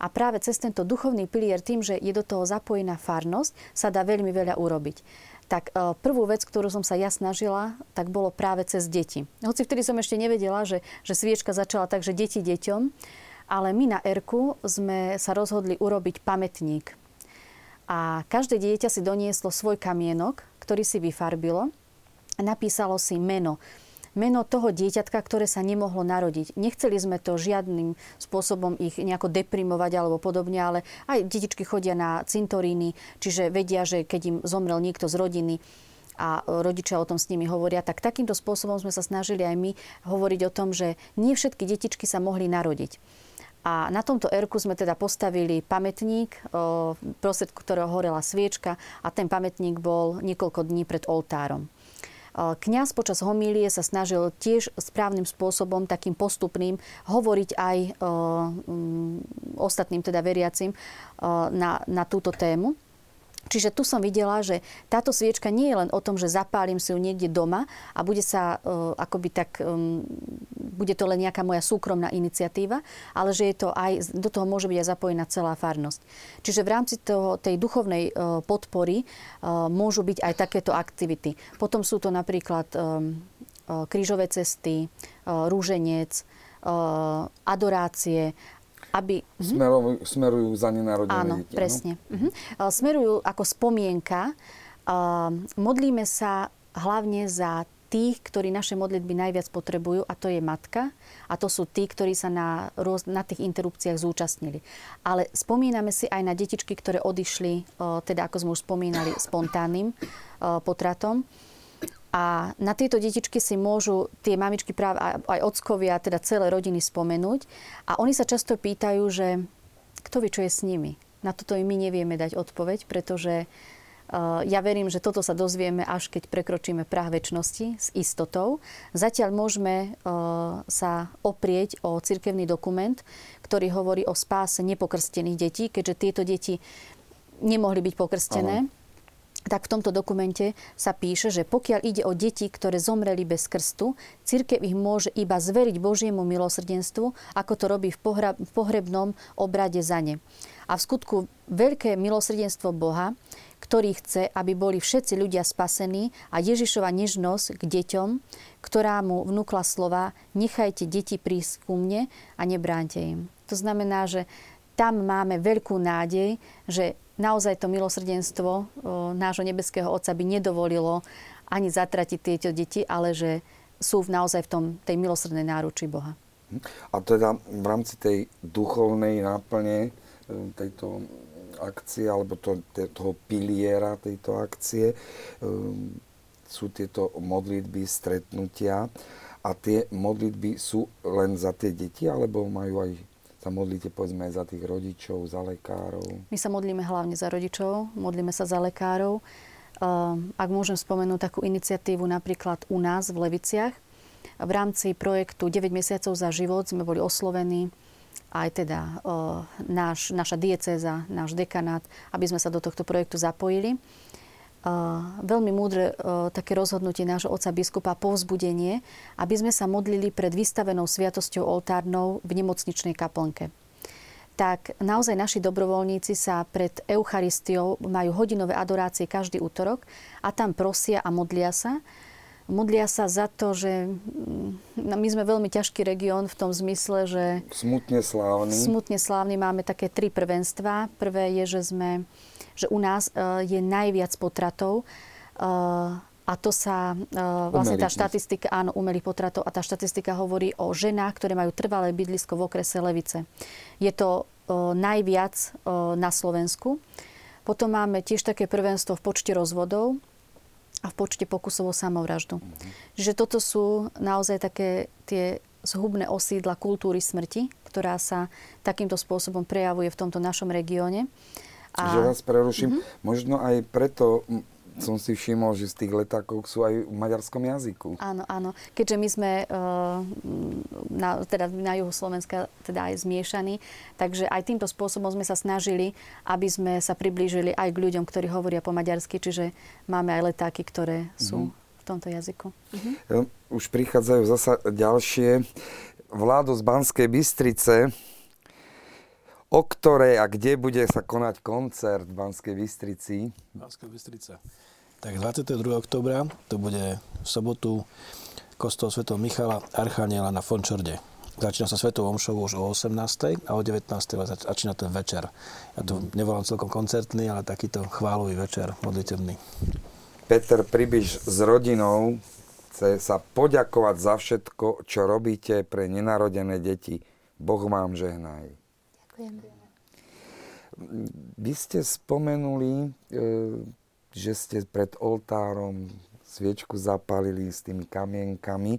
C: A práve cez tento duchovný pilier, tým, že je do toho zapojená farnosť, sa dá veľmi veľa urobiť. Tak e, prvú vec, ktorú som sa ja snažila, tak bolo práve cez deti. Hoci vtedy som ešte nevedela, že, že sviečka začala tak, že deti deťom, ale my na Erku sme sa rozhodli urobiť pamätník a každé dieťa si donieslo svoj kamienok, ktorý si vyfarbilo napísalo si meno. Meno toho dieťatka, ktoré sa nemohlo narodiť. Nechceli sme to žiadnym spôsobom ich nejako deprimovať alebo podobne, ale aj detičky chodia na cintoríny, čiže vedia, že keď im zomrel niekto z rodiny, a rodičia o tom s nimi hovoria, tak takýmto spôsobom sme sa snažili aj my hovoriť o tom, že nie všetky detičky sa mohli narodiť. A na tomto erku sme teda postavili pamätník, prostred ktorého horela sviečka a ten pamätník bol niekoľko dní pred oltárom. Kňaz počas homílie sa snažil tiež správnym spôsobom, takým postupným, hovoriť aj ostatným teda veriacim na, na túto tému. Čiže tu som videla, že táto sviečka nie je len o tom, že zapálim si ju niekde doma a bude sa uh, akoby tak, um, bude to len nejaká moja súkromná iniciatíva, ale že je to aj, do toho môže byť aj zapojená celá farnosť. Čiže v rámci toho, tej duchovnej uh, podpory uh, môžu byť aj takéto aktivity. Potom sú to napríklad um, uh, krížové cesty, uh, rúženec, adorácie aby...
A: Smerujú, smerujú za nenarodené
C: Áno,
A: deti.
C: presne. Mhm. Smerujú ako spomienka. Modlíme sa hlavne za tých, ktorí naše modlitby najviac potrebujú, a to je matka, a to sú tí, ktorí sa na, na tých interrupciách zúčastnili. Ale spomíname si aj na detičky, ktoré odišli, teda ako sme už spomínali, spontánnym potratom. A na tieto detičky si môžu tie mamičky práve aj ockovia, teda celé rodiny spomenúť. A oni sa často pýtajú, že kto vie, čo je s nimi. Na toto my nevieme dať odpoveď, pretože uh, ja verím, že toto sa dozvieme, až keď prekročíme prah väčšnosti s istotou. Zatiaľ môžeme uh, sa oprieť o cirkevný dokument, ktorý hovorí o spáse nepokrstených detí, keďže tieto deti nemohli byť pokrstené. Ale tak v tomto dokumente sa píše, že pokiaľ ide o deti, ktoré zomreli bez krstu, církev ich môže iba zveriť Božiemu milosrdenstvu, ako to robí v, pohra- v pohrebnom obrade za ne. A v skutku veľké milosrdenstvo Boha, ktorý chce, aby boli všetci ľudia spasení a Ježišova nežnosť k deťom, ktorá mu vnúkla slova nechajte deti prísť ku mne a nebránte im. To znamená, že tam máme veľkú nádej, že naozaj to milosrdenstvo nášho nebeského Otca by nedovolilo ani zatratiť tieto deti, ale že sú naozaj v tom, tej milosrdnej náruči Boha.
A: A teda v rámci tej duchovnej náplne e, tejto akcie, alebo to, toho piliera tejto akcie, e, sú tieto modlitby, stretnutia. A tie modlitby sú len za tie deti, alebo majú aj sa modlíte povedzme za tých rodičov, za lekárov?
C: My sa modlíme hlavne za rodičov, modlíme sa za lekárov. Ehm, ak môžem spomenúť takú iniciatívu napríklad u nás v Leviciach, v rámci projektu 9 mesiacov za život sme boli oslovení aj teda náš, naša diecéza, náš dekanát, aby sme sa do tohto projektu zapojili veľmi múdre také rozhodnutie nášho otca biskupa, povzbudenie, aby sme sa modlili pred vystavenou sviatosťou oltárnou v nemocničnej kaplnke. Tak naozaj naši dobrovoľníci sa pred Eucharistiou majú hodinové adorácie každý útorok a tam prosia a modlia sa. Modlia sa za to, že mm, my sme veľmi ťažký región v tom zmysle, že...
A: Smutne slávny.
C: Smutne slávny. Máme také tri prvenstva. Prvé je, že sme že u nás e, je najviac potratov e, a to sa, e, vlastne tá štatistika, áno, umelých potratov a tá štatistika hovorí o ženách, ktoré majú trvalé bydlisko v okrese Levice. Je to najviac na Slovensku. Potom máme tiež také prvenstvo v počte rozvodov a v počte pokusov o samovraždu. Mm-hmm. Čiže toto sú naozaj také tie zhubné osídla kultúry smrti, ktorá sa takýmto spôsobom prejavuje v tomto našom regióne.
A: A... Že vás preruším. Mm-hmm. Možno aj preto som si všimol, že z tých letákov sú aj v maďarskom jazyku.
C: Áno, áno. Keďže my sme uh, na, teda na juhu Slovenska teda aj zmiešaní, takže aj týmto spôsobom sme sa snažili, aby sme sa priblížili aj k ľuďom, ktorí hovoria po maďarsky, čiže máme aj letáky, ktoré sú mm-hmm. v tomto jazyku. Mm-hmm.
A: Už prichádzajú zasa ďalšie. Vládo z Banskej Bystrice o ktorej a kde bude sa konať koncert v Banskej Bystrici.
D: Banská Bystrica. Tak 22. oktobra to bude v sobotu kostol Sv. Michala Archaniela na Fončorde. Začína sa Svetou omšou už o 18. a o 19. začína ten večer. Ja to nevolám celkom koncertný, ale takýto chválový večer, modlitebný.
A: Peter Pribiš s rodinou chce sa poďakovať za všetko, čo robíte pre nenarodené deti. Boh vám žehnaj. Ďakujem. Vy ste spomenuli, e, že ste pred oltárom sviečku zapálili s tými kamienkami.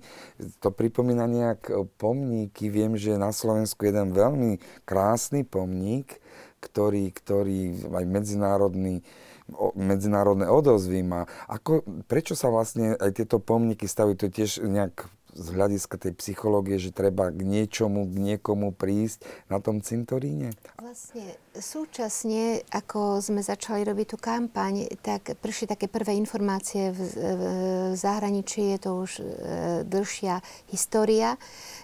A: To pripomína nejak pomníky. Viem, že na Slovensku je jeden veľmi krásny pomník, ktorý, ktorý aj medzinárodný medzinárodné odozvy má. Ako, prečo sa vlastne aj tieto pomníky stavujú? To je tiež nejak z hľadiska tej psychológie, že treba k niečomu, k niekomu prísť na tom cintoríne?
B: Vlastne súčasne, ako sme začali robiť tú kampaň, tak prišli také prvé informácie v, v zahraničí, je to už e, dlhšia história,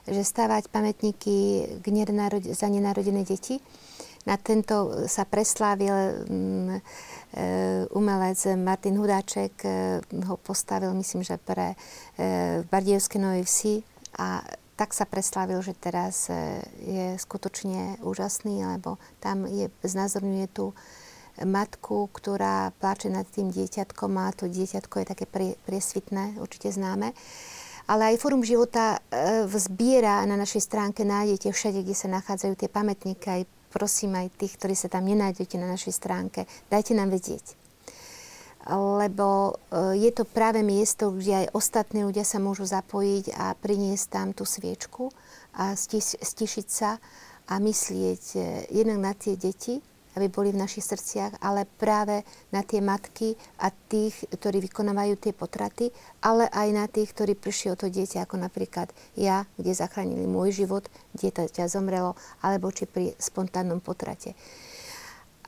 B: že stavať pamätníky k nenarod- za nenarodené deti. Na tento sa preslávil mm, Eh, umelec Martin Hudáček eh, ho postavil, myslím, že pre eh, Bardievské Novej Vsi a tak sa preslávil, že teraz je skutočne úžasný, lebo tam je, znázorňuje tú matku, ktorá pláče nad tým dieťatkom a to dieťatko je také prie, priesvitné, určite známe. Ale aj Fórum života e, zbiera na našej stránke, nájdete všade, kde sa nachádzajú tie pamätníky, aj prosím aj tých, ktorí sa tam nenájdete na našej stránke, dajte nám vedieť. Lebo e, je to práve miesto, kde aj ostatní ľudia sa môžu zapojiť a priniesť tam tú sviečku a stiš, stišiť sa a myslieť e, jednak na tie deti, aby boli v našich srdciach, ale práve na tie matky a tých, ktorí vykonávajú tie potraty, ale aj na tých, ktorí prišli o to dieťa, ako napríklad ja, kde zachránili môj život, dieťa zomrelo, alebo či pri spontánnom potrate.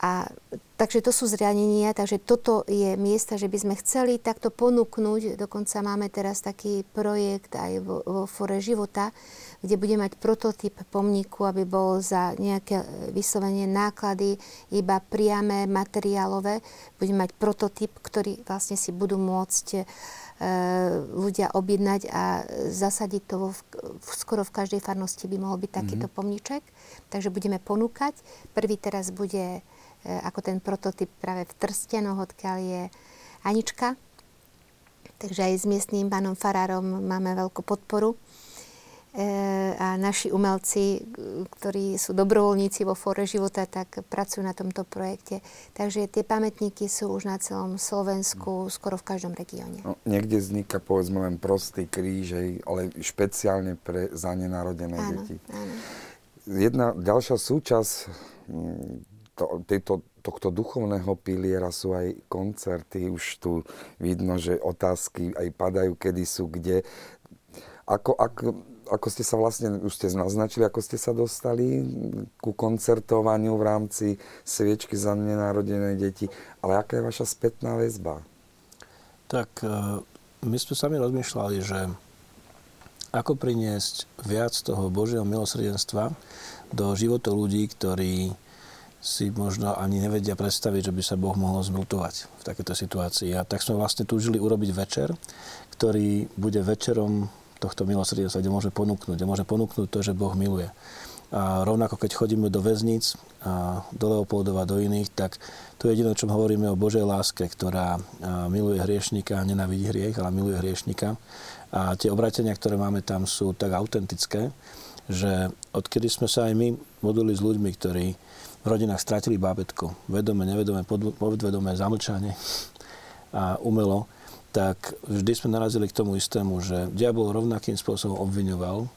B: A, takže to sú zranenia, takže toto je miesta, že by sme chceli takto ponúknuť. Dokonca máme teraz taký projekt aj vo, vo Fore života, kde bude mať prototyp pomníku, aby bol za nejaké vyslovenie náklady iba priame materiálové. Bude mať prototyp, ktorý vlastne si budú môcť e, ľudia objednať a zasadiť to vo, v, skoro v každej farnosti by mohol byť takýto mm-hmm. pomníček. Takže budeme ponúkať. Prvý teraz bude E, ako ten prototyp práve v Trstenoch, odkiaľ je Anička. Takže aj s miestným pánom Farárom máme veľkú podporu. E, a naši umelci, ktorí sú dobrovoľníci vo Fóre života, tak pracujú na tomto projekte. Takže tie pamätníky sú už na celom Slovensku, skoro v každom regióne.
A: No, niekde vzniká povedzme len prostý kríž, ale špeciálne pre za nenarodené
B: áno,
A: deti.
B: Áno.
A: Jedna ďalšia súčasť to, tejto, tohto duchovného piliera sú aj koncerty. Už tu vidno, že otázky aj padajú, kedy sú kde. Ako, ako, ako ste sa vlastne, už ste naznačili, ako ste sa dostali ku koncertovaniu v rámci sviečky za nenárodené deti, ale aká je vaša spätná väzba?
D: Tak e, my sme sami rozmýšľali, že ako priniesť viac toho Božieho milosrdenstva do života ľudí, ktorí si možno ani nevedia predstaviť, že by sa Boh mohol zmlutovať v takéto situácii. A tak sme vlastne túžili urobiť večer, ktorý bude večerom tohto milosrdenstva, kde môže ponúknuť, kde môže ponúknuť to, že Boh miluje. A rovnako, keď chodíme do väzníc, a do Leopoldova, do iných, tak to je jediné, o čom hovoríme o Božej láske, ktorá miluje hriešnika a nenávidí hriech, ale miluje hriešnika. A tie obratenia, ktoré máme tam, sú tak autentické, že odkedy sme sa aj my modlili s ľuďmi, ktorí v rodinách stratili bábetko, vedome, nevedome, podvedome, zamlčanie a umelo, tak vždy sme narazili k tomu istému, že diabol rovnakým spôsobom obviňoval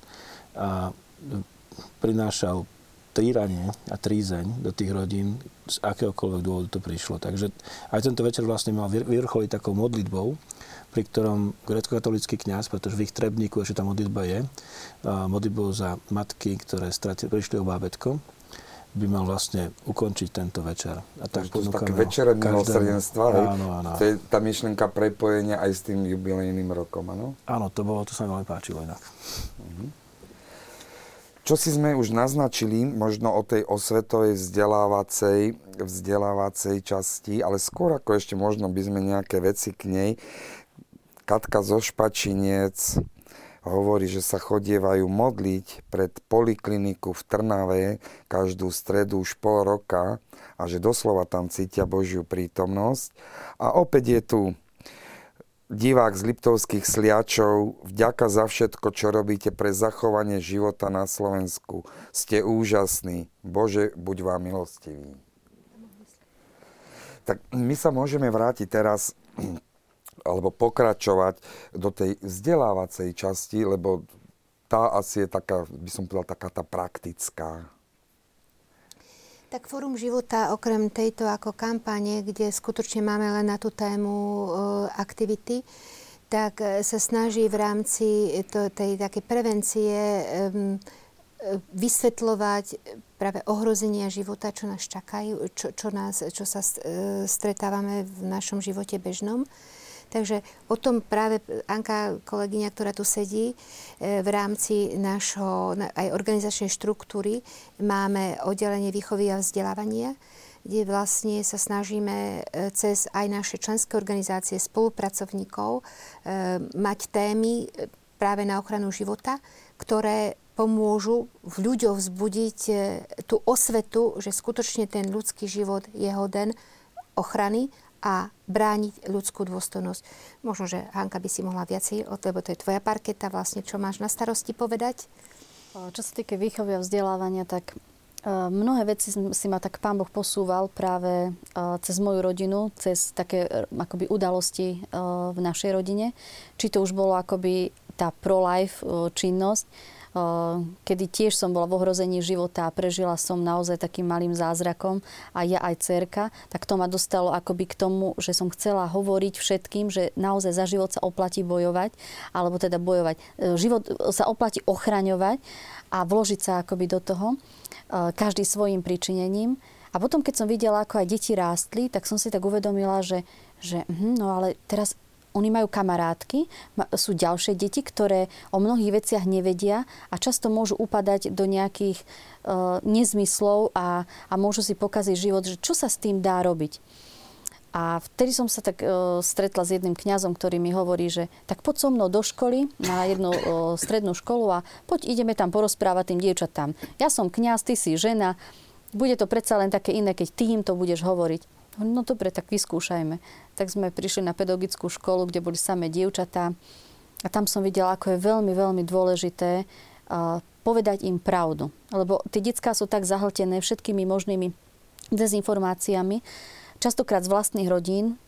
D: a prinášal týranie a trízeň do tých rodín, z akéhokoľvek dôvodu to prišlo. Takže aj tento večer vlastne mal vyvrcholiť takou modlitbou, pri ktorom grecko-katolický kňaz, pretože v ich trebníku ešte tá modlitba je, modlitbou za matky, ktoré stratili, prišli o bábetko by mal vlastne ukončiť tento večer.
A: A tak to sú také večere milosrdenstva, hej? Áno, áno. To je tá myšlienka prepojenia aj s tým jubilejným rokom, áno?
D: Áno, to bolo, to sa mi veľmi páčilo inak. Uh-huh.
A: Čo si sme už naznačili, možno o tej osvetovej vzdelávacej, vzdelávacej časti, ale skôr ako ešte možno by sme nejaké veci k nej. Katka zo Špačiniec, hovorí, že sa chodievajú modliť pred polikliniku v Trnave každú stredu už pol roka a že doslova tam cítia Božiu prítomnosť. A opäť je tu divák z Liptovských sliačov, vďaka za všetko, čo robíte pre zachovanie života na Slovensku. Ste úžasní. Bože, buď vám milostivý. Tak my sa môžeme vrátiť teraz alebo pokračovať do tej vzdelávacej časti, lebo tá asi je taká, by som povedal, taká tá praktická.
B: Tak Fórum života okrem tejto ako kampane, kde skutočne máme len na tú tému e, aktivity, tak e, sa snaží v rámci to, tej také prevencie e, vysvetľovať práve ohrozenia života, čo nás čakajú, čo, čo, nás, čo sa e, stretávame v našom živote bežnom. Takže o tom práve Anka, kolegyňa, ktorá tu sedí, e, v rámci nášho aj organizačnej štruktúry máme oddelenie výchovy a vzdelávania, kde vlastne sa snažíme e, cez aj naše členské organizácie spolupracovníkov e, mať témy práve na ochranu života, ktoré pomôžu v ľuďoch vzbudiť tú osvetu, že skutočne ten ľudský život je hoden ochrany a brániť ľudskú dôstojnosť. Možno, že Hanka by si mohla viacej, lebo to je tvoja parketa, vlastne čo máš na starosti povedať?
C: Čo sa týka výchovy a vzdelávania, tak e, mnohé veci si ma tak pán Boh posúval práve e, cez moju rodinu, cez také e, akoby udalosti v našej rodine. Či to už bolo akoby tá pro-life činnosť, kedy tiež som bola v ohrození života a prežila som naozaj takým malým zázrakom a ja aj cerka, tak to ma dostalo akoby k tomu, že som chcela hovoriť všetkým, že naozaj za život sa oplatí bojovať, alebo teda bojovať. E, život sa oplatí ochraňovať a vložiť sa akoby do toho, e, každý svojim pričinením. A potom, keď som videla, ako aj deti rástli, tak som si tak uvedomila, že, že hm, no ale teraz oni majú kamarátky, sú ďalšie deti, ktoré o mnohých veciach nevedia a často môžu upadať do nejakých uh, nezmyslov a, a môžu si pokaziť život, že čo sa s tým dá robiť. A vtedy som sa tak uh, stretla s jedným kňazom, ktorý mi hovorí, že tak poď so mnou do školy, na jednu uh, strednú školu a poď ideme tam porozprávať tým dievčatám. Ja som kňaz, ty si žena, bude to predsa len také iné, keď ty im to budeš hovoriť. No dobre, tak vyskúšajme. Tak sme prišli na pedagogickú školu, kde boli samé dievčatá. A tam som videla, ako je veľmi, veľmi dôležité povedať im pravdu. Lebo tie detská sú tak zahltené všetkými možnými dezinformáciami, častokrát z vlastných rodín.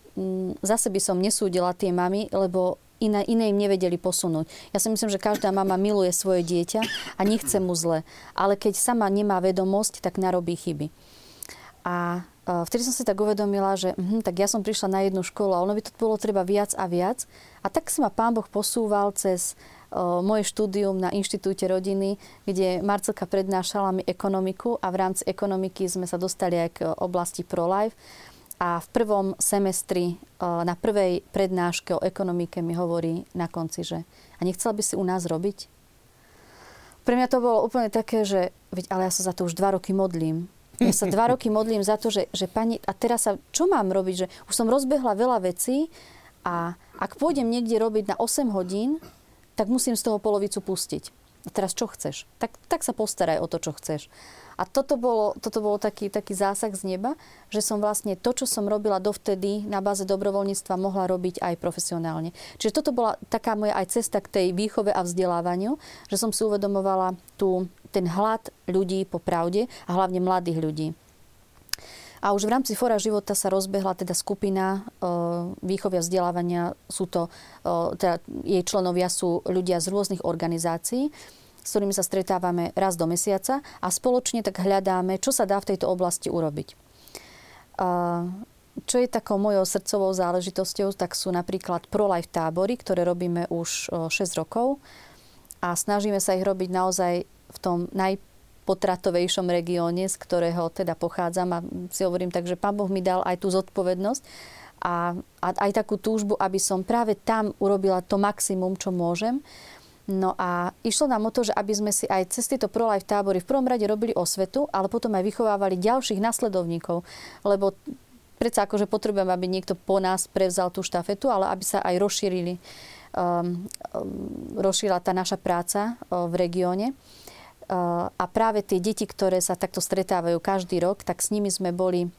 C: Zase by som nesúdila tie mamy, lebo iné, iné im nevedeli posunúť. Ja si myslím, že každá mama miluje svoje dieťa a nechce mu zle. Ale keď sama nemá vedomosť, tak narobí chyby. A vtedy som si tak uvedomila, že hm, tak ja som prišla na jednu školu a ono by to bolo treba viac a viac. A tak si ma pán Boh posúval cez uh, moje štúdium na Inštitúte rodiny, kde Marcelka prednášala mi ekonomiku a v rámci ekonomiky sme sa dostali aj k oblasti ProLife. A v prvom semestri, uh, na prvej prednáške o ekonomike mi hovorí na konci, že a nechcela by si u nás robiť? Pre mňa to bolo úplne také, že veď, ale ja sa za to už dva roky modlím ja sa dva roky modlím za to, že, že pani, a teraz sa, čo mám robiť? Že už som rozbehla veľa vecí a ak pôjdem niekde robiť na 8 hodín, tak musím z toho polovicu pustiť. A teraz čo chceš? Tak, tak sa postaraj o to, čo chceš. A toto bolo, toto bolo taký, taký zásah z neba, že som vlastne to, čo som robila dovtedy na báze dobrovoľníctva, mohla robiť aj profesionálne. Čiže toto bola taká moja aj cesta k tej výchove a vzdelávaniu, že som si uvedomovala tú, ten hlad ľudí po pravde a hlavne mladých ľudí. A už v rámci Fora života sa rozbehla teda skupina e, výchovia vzdelávania. Sú to, e, teda jej členovia sú ľudia z rôznych organizácií s ktorými sa stretávame raz do mesiaca a spoločne tak hľadáme, čo sa dá v tejto oblasti urobiť. Čo je takou mojou srdcovou záležitosťou, tak sú napríklad pro-life tábory, ktoré robíme už 6 rokov a snažíme sa ich robiť naozaj v tom najpotratovejšom regióne, z ktorého teda pochádzam a si hovorím tak, že Pán Boh mi dal aj tú zodpovednosť a, a aj takú túžbu, aby som práve tam urobila to maximum, čo môžem. No a išlo nám o to, že aby sme si aj cez tieto pro-life tábory v prvom rade robili osvetu, ale potom aj vychovávali ďalších nasledovníkov. Lebo predsa akože potrebujeme, aby niekto po nás prevzal tú štafetu, ale aby sa aj rozšírili, um, um, rozšírila tá naša práca uh, v regióne. Uh, a práve tie deti, ktoré sa takto stretávajú každý rok, tak s nimi sme boli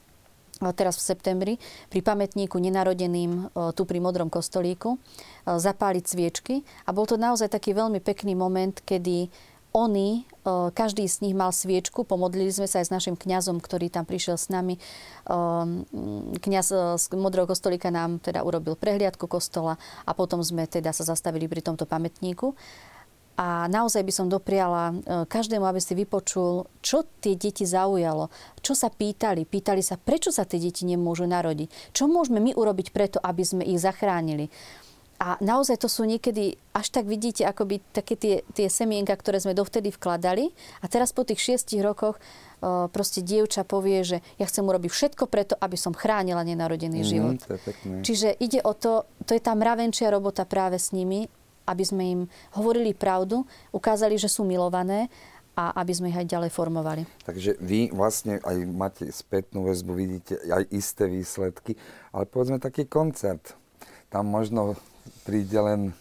C: teraz v septembri pri pamätníku nenarodeným tu pri Modrom kostolíku zapáliť sviečky. A bol to naozaj taký veľmi pekný moment, kedy oni, každý z nich mal sviečku, pomodlili sme sa aj s našim kňazom, ktorý tam prišiel s nami. Kňaz z Modrého kostolíka nám teda urobil prehliadku kostola a potom sme teda sa zastavili pri tomto pamätníku. A naozaj by som dopriala e, každému, aby si vypočul, čo tie deti zaujalo, čo sa pýtali. Pýtali sa, prečo sa tie deti nemôžu narodiť. Čo môžeme my urobiť preto, aby sme ich zachránili. A naozaj to sú niekedy, až tak vidíte, akoby také tie, tie semienka, ktoré sme dovtedy vkladali. A teraz po tých šiestich rokoch uh, proste dievča povie, že ja chcem urobiť všetko preto, aby som chránila nenarodený mm, život.
A: To je pekné.
C: Čiže ide o to, to je tá mravenčia robota práve s nimi, aby sme im hovorili pravdu, ukázali, že sú milované a aby sme ich aj ďalej formovali.
A: Takže vy vlastne aj máte spätnú väzbu, vidíte aj isté výsledky, ale povedzme taký koncert. Tam možno príde len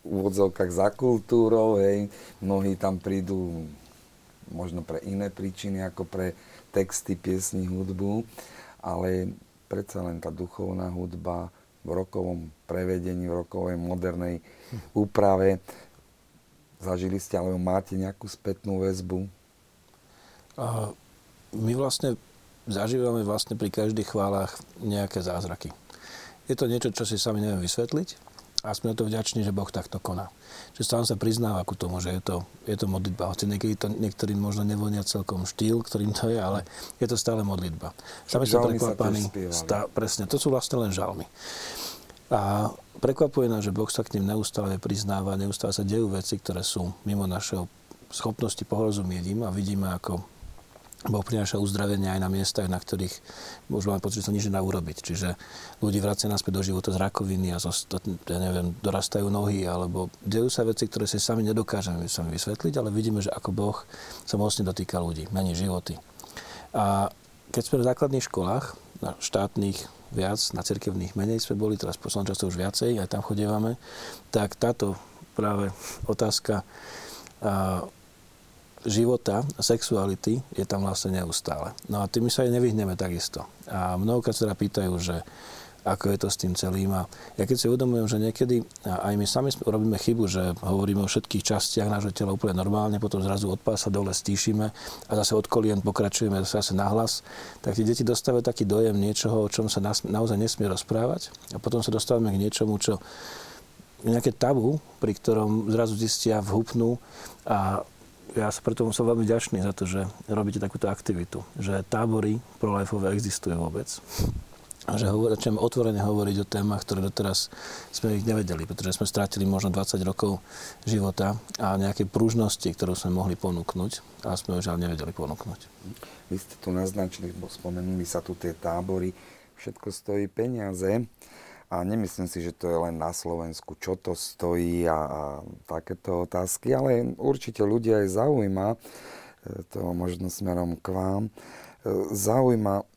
A: v úvodzovkách za kultúrou, hej. Mnohí tam prídu možno pre iné príčiny, ako pre texty, piesni, hudbu, ale predsa len tá duchovná hudba v rokovom prevedení, v rokovej modernej úprave. Zažili ste, alebo máte nejakú spätnú väzbu?
D: My vlastne zažívame vlastne pri každých chválach nejaké zázraky. Je to niečo, čo si sami neviem vysvetliť, A sme to vďační, že Boh takto koná. Že sám sa priznáva ku tomu, že je to, je to modlitba. Hoci niekedy to niektorým možno nevonia celkom štýl, ktorým to je, ale je to stále modlitba. Sami
A: sa.
D: Stá, presne, to sú vlastne len žalmy. A prekvapuje nás, že Boh sa k ním neustále priznáva, neustále sa dejú veci, ktoré sú mimo našeho schopnosti porozumieť im a vidíme, ako Boh prináša uzdravenie aj na miestach, na ktorých možno máme pocit, že sa nič nedá urobiť. Čiže ľudí vracia naspäť do života z rakoviny a zo, ja neviem, dorastajú nohy, alebo dejú sa veci, ktoré si sami nedokážeme sami vysvetliť, ale vidíme, že ako Boh sa mocne dotýka ľudí, mení životy. A keď sme v základných školách, na štátnych viac, na cirkevných menej sme boli, teraz v poslednom čase už viacej, aj tam chodievame, tak táto práve otázka a, života sexuality je tam vlastne neustále. No a tým sa aj nevyhneme takisto. A mnohokrát sa teda pýtajú, že ako je to s tým celým. A ja keď si uvedomujem, že niekedy aj my sami robíme chybu, že hovoríme o všetkých častiach nášho tela úplne normálne, potom zrazu od pása dole stíšime a zase od kolien pokračujeme zase nahlas, tak tie deti dostávajú taký dojem niečoho, o čom sa naozaj nesmie rozprávať a potom sa dostávame k niečomu, čo nejaké tabu, pri ktorom zrazu zistia, vhupnú a ja sa preto som veľmi vďačný za to, že robíte takúto aktivitu. Že tábory pro-lifeové existujú vôbec. A že začneme otvorene hovoriť o témach, ktoré doteraz sme ich nevedeli, pretože sme strátili možno 20 rokov života a nejaké pružnosti, ktorú sme mohli ponúknuť a sme ho žiaľ nevedeli ponúknuť.
A: Vy ste tu naznačili, spomenuli sa tu tie tábory, všetko stojí peniaze. A nemyslím si, že to je len na Slovensku, čo to stojí a, a takéto otázky, ale určite ľudia aj zaujíma, e, to možno smerom k vám, e, zaujíma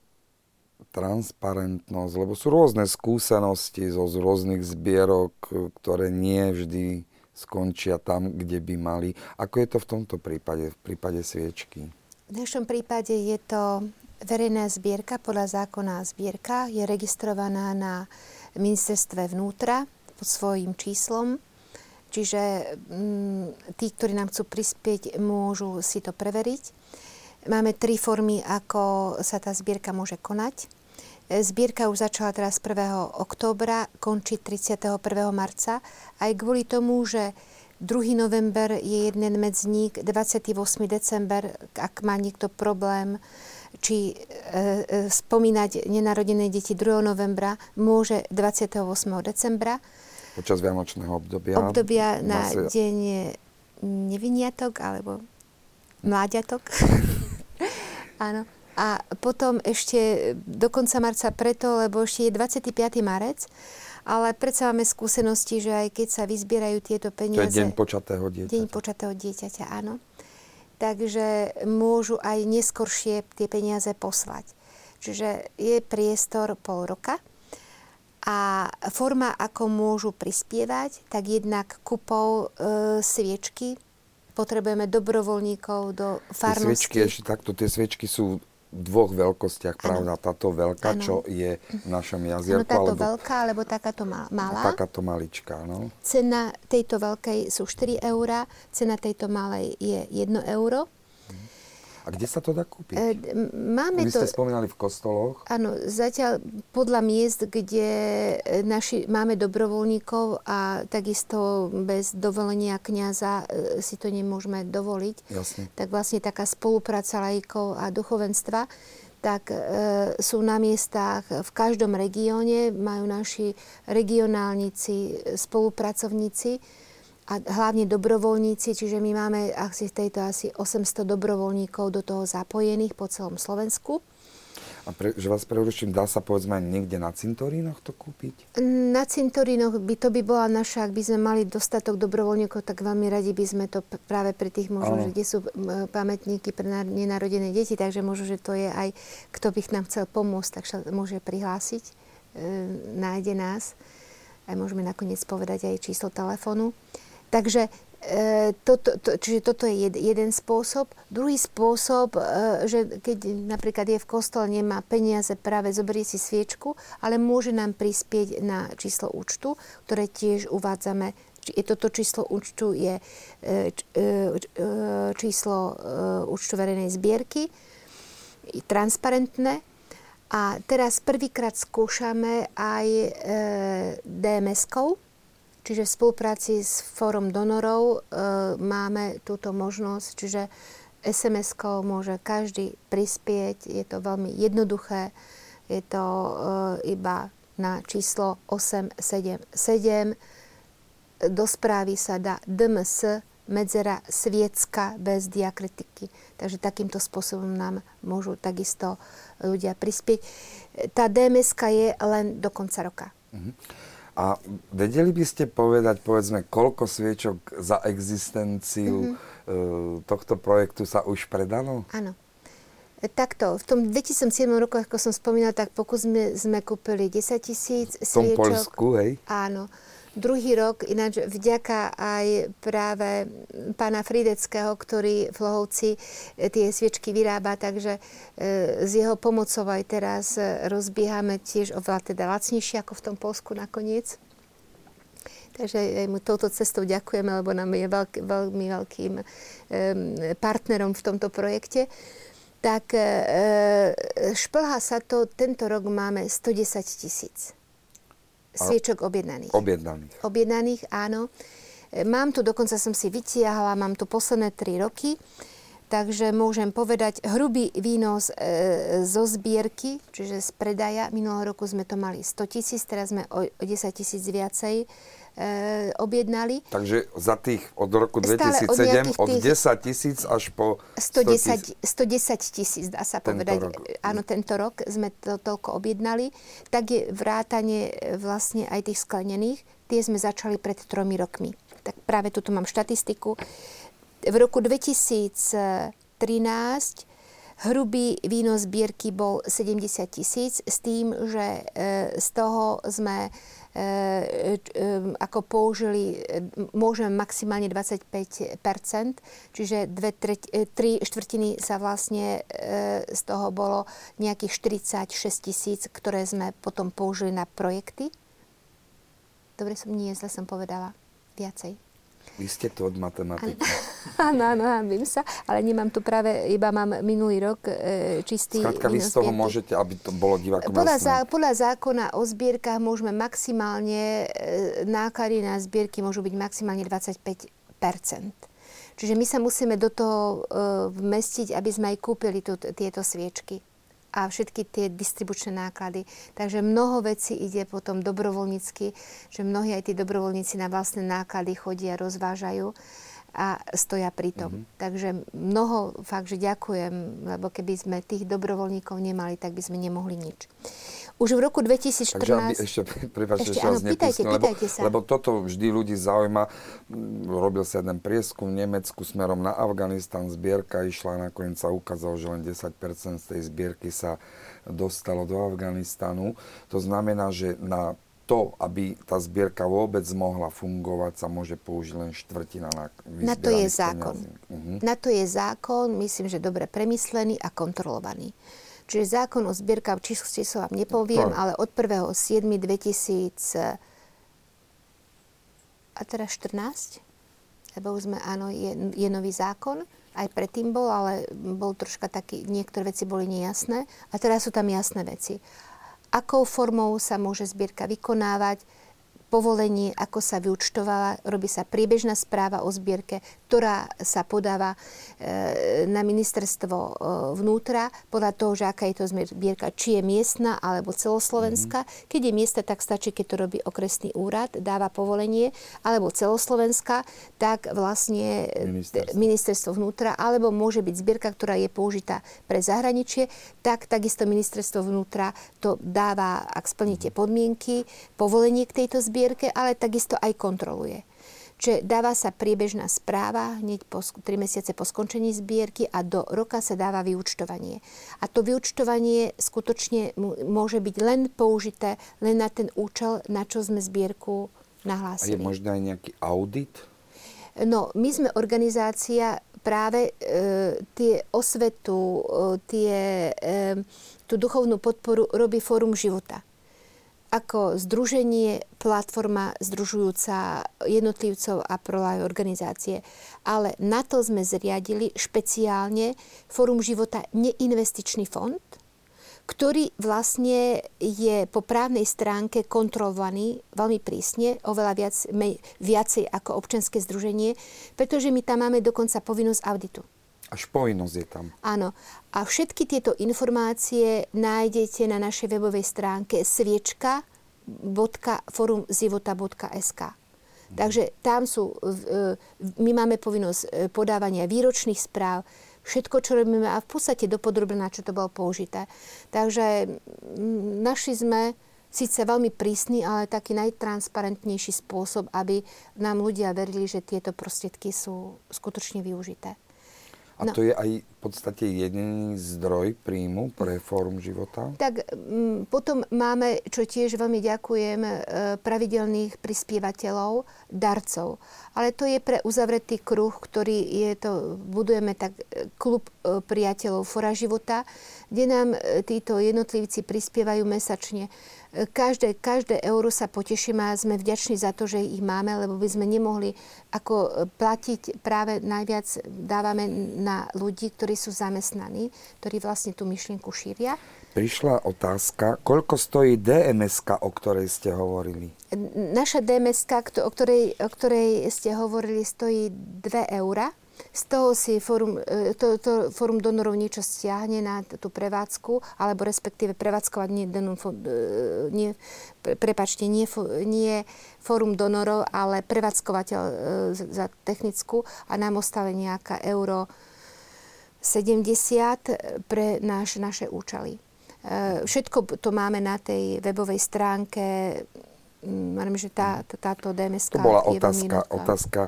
A: transparentnosť, lebo sú rôzne skúsenosti zo z rôznych zbierok, e, ktoré nie vždy skončia tam, kde by mali. Ako je to v tomto prípade, v prípade sviečky?
B: V našom prípade je to verejná zbierka podľa zákona zbierka, je registrovaná na ministerstve vnútra pod svojím číslom. Čiže mm, tí, ktorí nám chcú prispieť, môžu si to preveriť. Máme tri formy, ako sa tá zbierka môže konať. Zbierka už začala teraz 1. októbra, končí 31. marca. Aj kvôli tomu, že 2. november je jeden medzník, 28. december, ak má niekto problém, či e, e, spomínať nenarodené deti 2. novembra, môže 28. decembra.
A: Počas Vianočného obdobia.
B: Obdobia na Zase... deň neviniatok alebo mláďatok. [LAUGHS] Áno. A potom ešte do konca marca preto, lebo ešte je 25. marec, ale predsa máme skúsenosti, že aj keď sa vyzbierajú tieto peniaze...
A: To je deň počatého dieťaťa.
B: Deň počatého dieťaťa, áno takže môžu aj neskoršie tie peniaze poslať. Čiže je priestor pol roka a forma, ako môžu prispievať, tak jednak kupou e, sviečky, potrebujeme dobrovoľníkov do farnosti.
A: Tie sviečky, ešte takto, tie sviečky sú dvoch veľkostiach, pravda? Ano. Táto veľká, ano. čo je v našom jazierku.
B: Ano, táto alebo... veľká, alebo takáto malá.
A: Takáto maličká, no.
B: Cena tejto veľkej sú 4 eurá, cena tejto malej je 1 euro.
A: A kde sa to dá kúpiť? E,
B: máme
A: Vy ste to, spomínali v kostoloch.
B: Áno, zatiaľ podľa miest, kde e, naši, máme dobrovoľníkov a takisto bez dovolenia kniaza e, si to nemôžeme dovoliť.
A: Jasne.
B: Tak vlastne taká spolupráca lajkov a duchovenstva tak e, sú na miestach v každom regióne, majú naši regionálnici, spolupracovníci, a hlavne dobrovoľníci, čiže my máme asi v tejto asi 800 dobrovoľníkov do toho zapojených po celom Slovensku.
A: A pre, že vás preruším, dá sa povedzme aj niekde na cintorínoch to kúpiť?
B: Na cintorínoch by to by bola naša, ak by sme mali dostatok dobrovoľníkov, tak veľmi radi by sme to práve pri tých možno, že kde sú pamätníky pre nenarodené deti, takže možno, že to je aj, kto by nám chcel pomôcť, tak sa môže prihlásiť, e, nájde nás. Aj môžeme nakoniec povedať aj číslo telefónu. Takže e, toto, to, čiže toto je jed, jeden spôsob. Druhý spôsob, e, že keď napríklad je v kostole, nemá peniaze, práve zoberie si sviečku, ale môže nám prispieť na číslo účtu, ktoré tiež uvádzame. Je toto číslo účtu je e, číslo účtu verejnej zbierky, transparentné. A teraz prvýkrát skúšame aj DMS-kou, Čiže v spolupráci s Fórom donorov e, máme túto možnosť, čiže SMS-kou môže každý prispieť, je to veľmi jednoduché, je to e, iba na číslo 877. Do správy sa dá DMS medzera sviecka bez diakritiky. Takže takýmto spôsobom nám môžu takisto ľudia prispieť. Tá dms je len do konca roka.
A: Uh-huh. A vedeli by ste povedať, povedzme, koľko sviečok za existenciu mm-hmm. tohto projektu sa už predalo?
B: Áno. Takto, v tom 2007 roku, ako som spomínala, tak pokus sme, sme kúpili 10 tisíc sviečok.
A: V tom Polsku, hej?
B: Áno. Druhý rok, ináč vďaka aj práve pána Frideckého, ktorý v Lohovci e, tie sviečky vyrába, takže e, s jeho pomocou aj teraz e, rozbiehame tiež oveľa teda lacnejšie ako v tom Polsku nakoniec. Takže aj mu touto cestou ďakujeme, lebo nám je veľk, veľmi veľkým partnerom v tomto projekte. Tak šplhá sa to, tento rok máme 110 tisíc sviečok objednaných.
A: Objednaných.
B: Objednaných, áno. E, mám tu, dokonca som si vytiahla, mám tu posledné 3 roky, takže môžem povedať, hrubý výnos e, zo zbierky, čiže z predaja, minulého roku sme to mali 100 tisíc, teraz sme o, o 10 tisíc viacej e, objednali.
A: Takže za tých od roku 2007 od, od 10 tisíc až po
B: 110 tisíc, dá sa tento povedať. Rok. Áno, tento rok sme to toľko objednali. Tak je vrátanie e, vlastne aj tých sklenených. Tie sme začali pred tromi rokmi. Tak práve tuto mám štatistiku. V roku 2013 Hrubý výnos zbierky bol 70 tisíc s tým, že e, z toho sme ako použili, môžeme maximálne 25 čiže dve, treť, e, tri štvrtiny sa vlastne z toho bolo nejakých 46 tisíc, ktoré sme potom použili na projekty. Dobre som, nie, zle som povedala. Viacej.
A: Vy ste to od matematiky. [LAUGHS]
B: Áno, áno, viem sa, ale nemám tu práve, iba mám minulý rok e, čistý
A: Skrátka, vy z toho zbierky. môžete, aby to bolo divákom
B: podľa, zá, podľa zákona o zbierkach môžeme maximálne, e, náklady na zbierky môžu byť maximálne 25% Čiže my sa musíme do toho e, vmestiť, aby sme aj kúpili tu, tieto sviečky a všetky tie distribučné náklady. Takže mnoho vecí ide potom dobrovoľnícky, že mnohí aj tí dobrovoľníci na vlastné náklady chodia, rozvážajú a stoja pri tom. Mm-hmm. Takže mnoho fakt, že ďakujem, lebo keby sme tých dobrovoľníkov nemali, tak by sme nemohli nič. Už v roku 2014... Takže aby,
A: ešte, prepáčte, ešte, áno, pýtajte, lebo, pýtajte sa. lebo toto vždy ľudí zaujíma. Robil sa jeden prieskum v Nemecku smerom na Afganistan, zbierka išla, nakoniec sa ukázalo, že len 10% z tej zbierky sa dostalo do Afganistanu. To znamená, že na to, aby tá zbierka vôbec mohla fungovať, sa môže použiť len štvrtina na
B: Na to je zákon. Uh-huh. Na to je zákon, myslím, že dobre premyslený a kontrolovaný. Čiže zákon o zbierkach číslo, číslo vám nepoviem, to. ale od 1.7.2000 a teraz 14, lebo už sme, áno, je, je nový zákon, aj predtým bol, ale bol troška taký, niektoré veci boli nejasné a teraz sú tam jasné veci. Akou formou sa môže zbierka vykonávať, povolenie, ako sa vyučtovala, robí sa priebežná správa o zbierke, ktorá sa podáva e, na ministerstvo e, vnútra podľa toho, že aká je to zbierka, či je miestna alebo celoslovenská. Mm-hmm. Keď je miesta, tak stačí, keď to robí okresný úrad, dáva povolenie, alebo celoslovenská, tak vlastne ministerstvo. ministerstvo vnútra, alebo môže byť zbierka, ktorá je použitá pre zahraničie, tak takisto ministerstvo vnútra to dáva, ak splníte podmienky, povolenie k tejto zbierke zbierke, ale takisto aj kontroluje. Čiže dáva sa priebežná správa hneď po 3 mesiace po skončení zbierky a do roka sa dáva vyučtovanie. A to vyučtovanie skutočne môže byť len použité len na ten účel, na čo sme zbierku nahlásili.
A: A je možné aj nejaký audit?
B: No, my sme organizácia práve e, tie osvetu, e, tie, e, tú duchovnú podporu robí Fórum života ako združenie, platforma združujúca jednotlivcov a prolaj organizácie. Ale na to sme zriadili špeciálne Fórum života neinvestičný fond, ktorý vlastne je po právnej stránke kontrolovaný veľmi prísne, oveľa viac, viacej ako občianske združenie, pretože my tam máme dokonca povinnosť auditu.
A: Až povinnosť je tam.
B: Áno. A všetky tieto informácie nájdete na našej webovej stránke sviečka.forumzivota.sk. Takže tam sú, my máme povinnosť e, podávania výročných správ, všetko, čo robíme a v podstate dopodrobná, čo to bolo použité. Takže našli sme síce veľmi prísny, ale taký najtransparentnejší spôsob, aby nám ľudia verili, že tieto prostriedky sú skutočne využité.
A: A
B: No.
A: to je aj v podstate jediný zdroj príjmu pre Fórum života?
B: Tak mm, potom máme, čo tiež veľmi ďakujem, e, pravidelných prispievateľov, darcov. Ale to je pre uzavretý kruh, ktorý je to, budujeme tak e, klub e, priateľov Fora života, kde nám títo jednotlivci prispievajú mesačne. Každé, každé euro sa potešíme a sme vďační za to, že ich máme, lebo by sme nemohli ako e, platiť práve najviac dávame na ľudí, ktorí sú zamestnaní, ktorí vlastne tú myšlienku šíria.
A: Prišla otázka, koľko stojí dms o ktorej ste hovorili?
B: Naša dms o ktorej, o ktorej ste hovorili, stojí 2 eura. Z toho si fórum, e, to, to fórum donorov niečo stiahne na tú prevádzku, alebo respektíve prevádzkovať nie, fo- e, nie pre- prepačte, nie, nie fórum donorov, ale prevádzkovateľ e, za technickú a nám ostane nejaká euro 70 pre náš, naše účely. Všetko to máme na tej webovej stránke. Hovorím, že tá, tá, táto DMS
A: To bola otázka,
B: jednoduchá.
A: otázka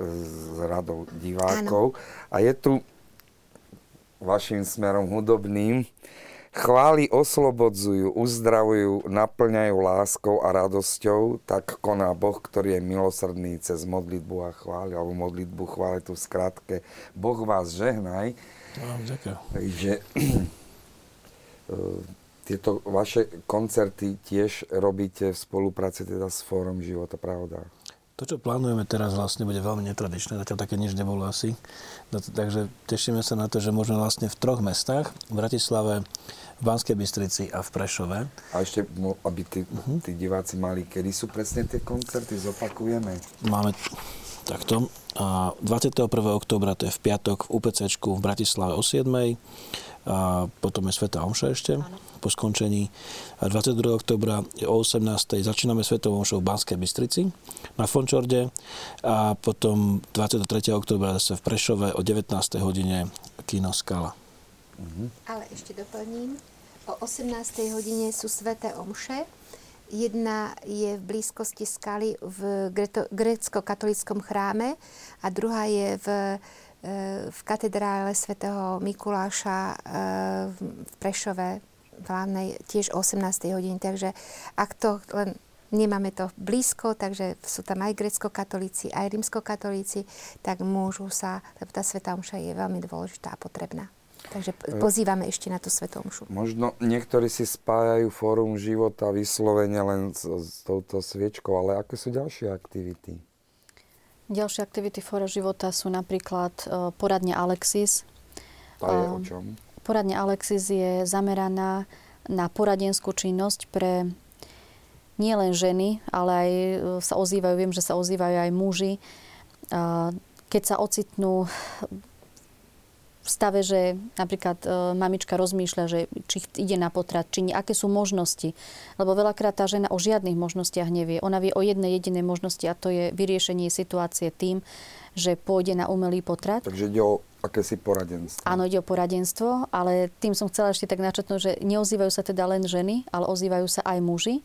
A: z radou divákov. A je tu vašim smerom hudobným. Chvály oslobodzujú, uzdravujú, naplňajú láskou a radosťou, tak koná Boh, ktorý je milosrdný cez modlitbu a chvály, alebo modlitbu chvály tu v skratke. Boh vás žehnaj.
D: Ďakujem.
A: Takže [CLEARS THROAT] e, tieto vaše koncerty tiež robíte v spolupráci teda s Fórom života, pravda?
D: To, čo plánujeme teraz vlastne bude veľmi netradičné, zatiaľ také nič nebolo asi. No, takže tešíme sa na to, že môžeme vlastne v troch mestách, v Bratislave, v Banskej Bystrici a v Prešove.
A: A ešte, mo- aby tí, tí diváci mali, kedy sú presne tie koncerty, zopakujeme.
D: Máme takto. A 21. októbra, to je v piatok v UPCčku v Bratislave o 7. A potom je Sveta Omša ešte po skončení. A 22. októbra je o 18. začíname Svetovou Omšou v Banskej Bystrici na Fončorde. A potom 23. októbra zase v Prešove o 19. hodine Kino Skala.
B: Ale ešte doplním. O 18. hodine sú sveté omše. Jedna je v blízkosti skaly v grécko-katolickom chráme a druhá je v, v katedrále svätého Mikuláša e, v Prešove v hlavnej tiež o 18. hodine. Takže ak to len nemáme to blízko, takže sú tam aj grécko-katolíci, aj rímsko-katolíci, tak môžu sa, lebo tá Sveta Omša je veľmi dôležitá a potrebná. Takže p- pozývame ešte na tú Svetu Omšu.
A: Možno niektorí si spájajú Fórum života vyslovene len s, s touto sviečkou, ale aké sú ďalšie aktivity?
C: Ďalšie aktivity Fóra života sú napríklad e, poradne Alexis.
A: Tá je o
C: Um,
A: čom?
C: Poradne Alexis je zameraná na poradenskú činnosť pre nielen ženy, ale aj e, sa ozývajú, viem, že sa ozývajú aj muži. Keď sa ocitnú stave, že napríklad e, mamička rozmýšľa, že či ide na potrat, či nie, aké sú možnosti. Lebo veľakrát tá žena o žiadnych možnostiach nevie. Ona vie o jednej jedinej možnosti a to je vyriešenie situácie tým, že pôjde na umelý potrat.
A: Takže ide o akési poradenstvo.
C: Áno, ide o poradenstvo, ale tým som chcela ešte tak načetnúť, že neozývajú sa teda len ženy, ale ozývajú sa aj muži.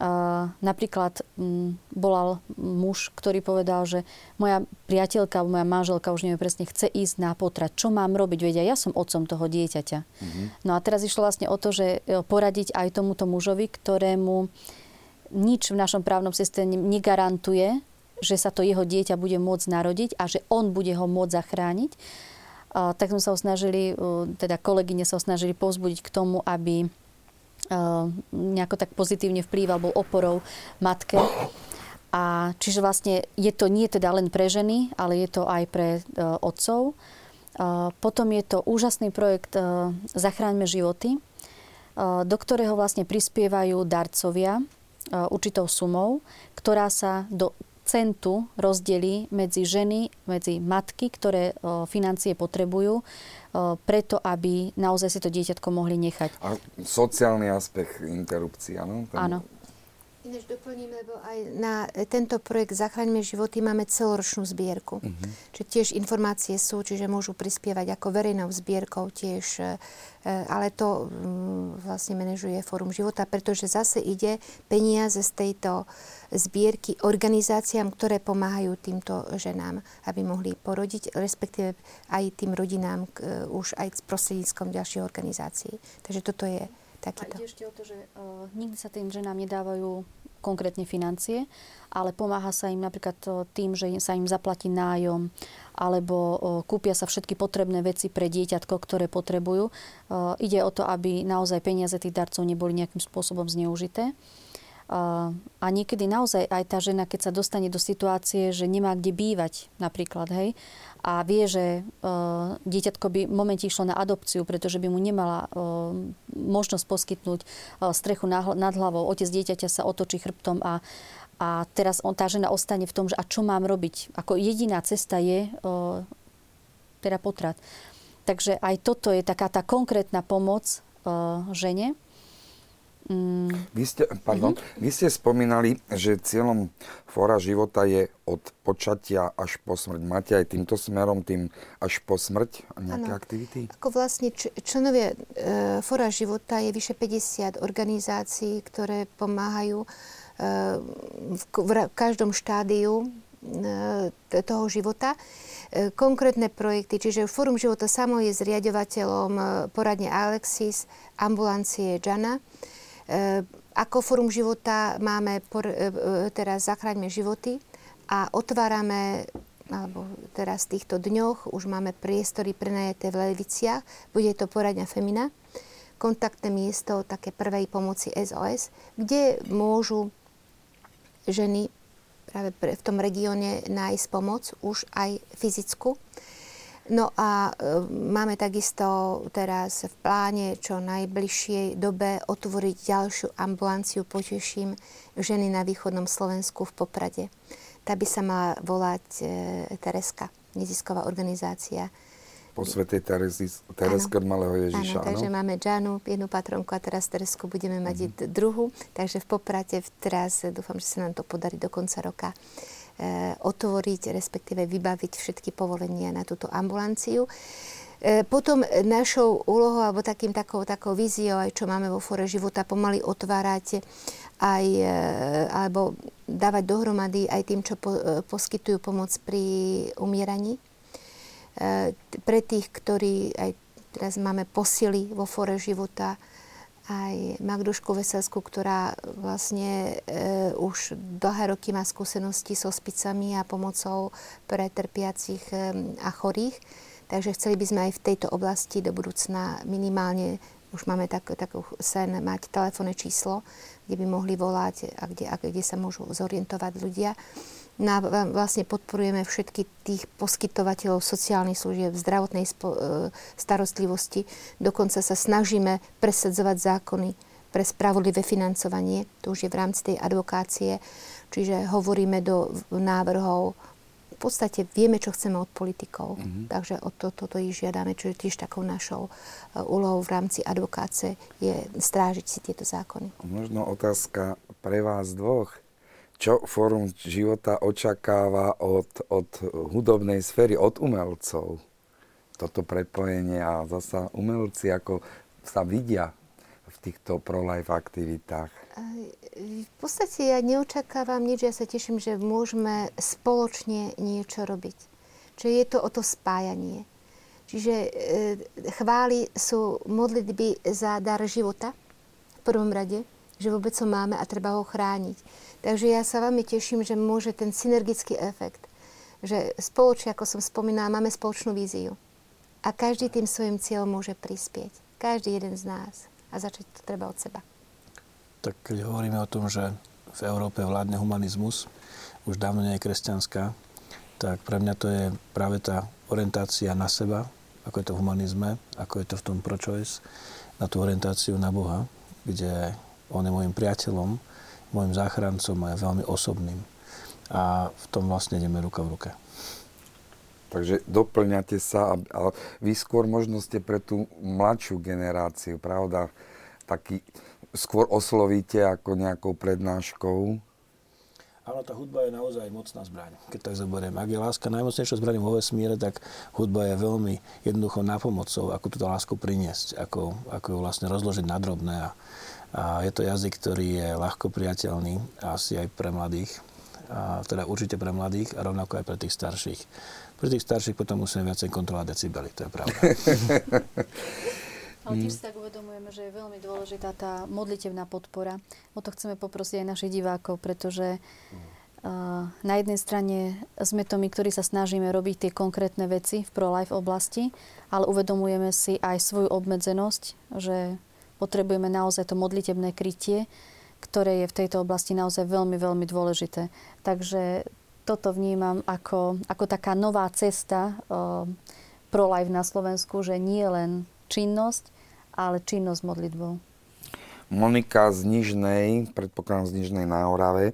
C: Uh, napríklad m, volal muž, ktorý povedal, že moja priateľka, moja manželka, už neviem presne, chce ísť na potrat. Čo mám robiť? Vedia, ja som otcom toho dieťaťa. No a teraz išlo vlastne o to, že e, poradiť aj tomuto mužovi, ktorému nič v našom právnom systéme negarantuje, že sa to jeho dieťa bude môcť narodiť a že on bude ho môcť zachrániť. A tak sme sa snažili, uh, teda kolegyne sa snažili povzbudiť k tomu, aby uh, nejako tak pozitívne vplýval, bol oporou matke. A čiže vlastne je to nie teda len pre ženy, ale je to aj pre uh, otcov. Uh, potom je to úžasný projekt uh, Zachráňme životy. do ktorého vlastne prispievajú darcovia určitou sumou, ktorá sa do centu rozdelí medzi ženy, medzi matky, ktoré financie potrebujú, preto, aby naozaj si to dieťatko mohli nechať.
A: A sociálny aspekt interrupcií, áno?
C: Áno.
B: Ináč doplním, lebo aj na tento projekt Zachraňme životy máme celoročnú zbierku. Uh-huh. Čiže tiež informácie sú, čiže môžu prispievať ako verejnou zbierkou tiež, e, ale to mm, vlastne manažuje Fórum života, pretože zase ide peniaze z tejto zbierky organizáciám, ktoré pomáhajú týmto ženám, aby mohli porodiť, respektíve aj tým rodinám e, už aj s prostredníctvom ďalších organizácií. Takže toto je takýto.
C: A ide ešte o to, že uh, nikdy sa tým ženám nedávajú konkrétne financie, ale pomáha sa im napríklad tým, že sa im zaplatí nájom alebo kúpia sa všetky potrebné veci pre dieťatko, ktoré potrebujú. Ide o to, aby naozaj peniaze tých darcov neboli nejakým spôsobom zneužité. A niekedy naozaj aj tá žena, keď sa dostane do situácie, že nemá kde bývať napríklad, hej, a vie, že uh, dieťatko by v momente išlo na adopciu, pretože by mu nemala uh, možnosť poskytnúť uh, strechu na, nad hlavou. Otec dieťaťa sa otočí chrbtom a, a teraz on, tá žena ostane v tom, že a čo mám robiť. Ako jediná cesta je uh, teda potrat. Takže aj toto je taká tá konkrétna pomoc uh, žene.
A: Mm. Vy, ste, pardon, mm-hmm. vy ste spomínali, že cieľom fóra života je od počatia až po smrť. Máte aj týmto smerom, tým až po smrť nejaké ano. aktivity?
B: Ako vlastne č- členovia e, fóra života je vyše 50 organizácií, ktoré pomáhajú e, v, v, v každom štádiu e, toho života. E, konkrétne projekty, čiže Fórum života samo je zriadovateľom e, poradne Alexis, ambulancie Jana. E, ako Fórum života máme por, e, e, teraz Zachraňme životy a otvárame alebo teraz v týchto dňoch už máme priestory prenajaté v Leviciach. Bude to poradňa Femina, kontaktné miesto také prvej pomoci SOS, kde môžu ženy práve v tom regióne nájsť pomoc, už aj fyzickú. No a e, máme takisto teraz v pláne čo najbližšej dobe otvoriť ďalšiu ambulanciu, poteším, ženy na východnom Slovensku v Poprade. Tá by sa mala volať e, Tereska, nezisková organizácia.
A: Po svetej Tereske Malého Ježiša.
B: Áno, takže máme Džanu, jednu patronku a teraz Teresku budeme mať mm-hmm. druhú. Takže v Poprate teraz dúfam, že sa nám to podarí do konca roka otvoriť, respektíve vybaviť všetky povolenia na túto ambulanciu. Eh, potom našou úlohou, alebo takým takou, takou víziou, aj čo máme vo fore života, pomaly otvárať aj, eh, alebo dávať dohromady aj tým, čo po, poskytujú pomoc pri umieraní. Pre tých, ktorí aj teraz máme posily vo fore života, aj Magdušku Veselskú, ktorá vlastne e, už dlhé roky má skúsenosti so spicami a pomocou pre trpiacich e, a chorých. Takže chceli by sme aj v tejto oblasti do budúcna minimálne, už máme tak, takú sen, mať telefónne číslo, kde by mohli volať a kde, a kde sa môžu zorientovať ľudia na, vlastne podporujeme všetky tých poskytovateľov sociálnych služieb, zdravotnej spo, e, starostlivosti. Dokonca sa snažíme presadzovať zákony pre spravodlivé financovanie. To už je v rámci tej advokácie. Čiže hovoríme do návrhov v podstate vieme, čo chceme od politikov. Mm-hmm. Takže o to, toto ich žiadame, čiže tiež takou našou uh, úlohou v rámci advokácie je strážiť si tieto zákony.
A: Možno otázka pre vás dvoch čo Fórum života očakáva od, od hudobnej sféry, od umelcov. Toto prepojenie a zasa umelci, ako sa vidia v týchto pro-life aktivitách.
B: V podstate ja neočakávam nič, ja sa teším, že môžeme spoločne niečo robiť. Čiže je to o to spájanie. Čiže e, chvály sú modlitby za dar života v prvom rade, že vôbec ho máme a treba ho chrániť Takže ja sa veľmi teším, že môže ten synergický efekt, že spoločne, ako som spomínala, máme spoločnú víziu. A každý tým svojim cieľom môže prispieť. Každý jeden z nás. A začať to treba od seba.
D: Tak keď hovoríme o tom, že v Európe vládne humanizmus, už dávno nie je kresťanská, tak pre mňa to je práve tá orientácia na seba, ako je to v humanizme, ako je to v tom pro-choice, na tú orientáciu na Boha, kde on je môjim priateľom, môjim záchrancom a je veľmi osobným. A v tom vlastne ideme ruka v ruke.
A: Takže doplňate sa, ale vy skôr možno ste pre tú mladšiu generáciu, pravda? Taký, skôr oslovíte ako nejakou prednáškou.
D: Áno, tá hudba je naozaj mocná zbraň, keď tak zoberiem. Ak je láska najmocnejšou zbraňou vo vesmíre, tak hudba je veľmi jednoducho nápomocou, ako túto lásku priniesť, ako, ako ju vlastne rozložiť na drobné. A, a je to jazyk, ktorý je ľahko priateľný, asi aj pre mladých, a teda určite pre mladých a rovnako aj pre tých starších. Pre tých starších potom musíme viacej kontrolovať decibely, to je pravda.
C: Ale tiež si tak uvedomujeme, že je veľmi dôležitá tá modlitevná podpora. O to chceme poprosiť aj našich divákov, pretože na jednej strane sme to my, ktorí sa snažíme robiť tie konkrétne veci v pro-life oblasti, ale uvedomujeme si aj svoju obmedzenosť, že potrebujeme naozaj to modlitebné krytie, ktoré je v tejto oblasti naozaj veľmi, veľmi dôležité. Takže toto vnímam ako, ako taká nová cesta uh, pro-life na Slovensku, že nie len činnosť, ale činnosť modlitbou.
A: Monika z Nižnej, predpokladám z Nižnej na Orave,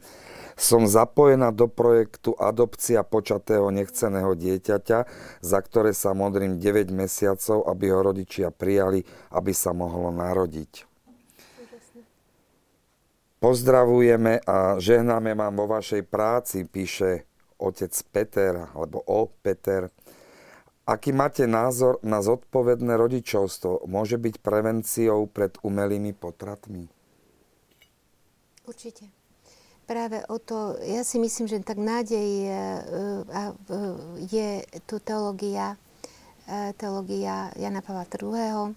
A: som zapojená do projektu Adopcia počatého nechceného dieťaťa, za ktoré sa modrím 9 mesiacov, aby ho rodičia prijali, aby sa mohlo narodiť. Pozdravujeme a žehnáme vám vo vašej práci, píše otec Peter, alebo o Peter. Aký máte názor na zodpovedné rodičovstvo? Môže byť prevenciou pred umelými potratmi?
B: Určite. Práve o to, ja si myslím, že tak nádej e, a, e, je tu teológia, e, teológia Jana Pavla II.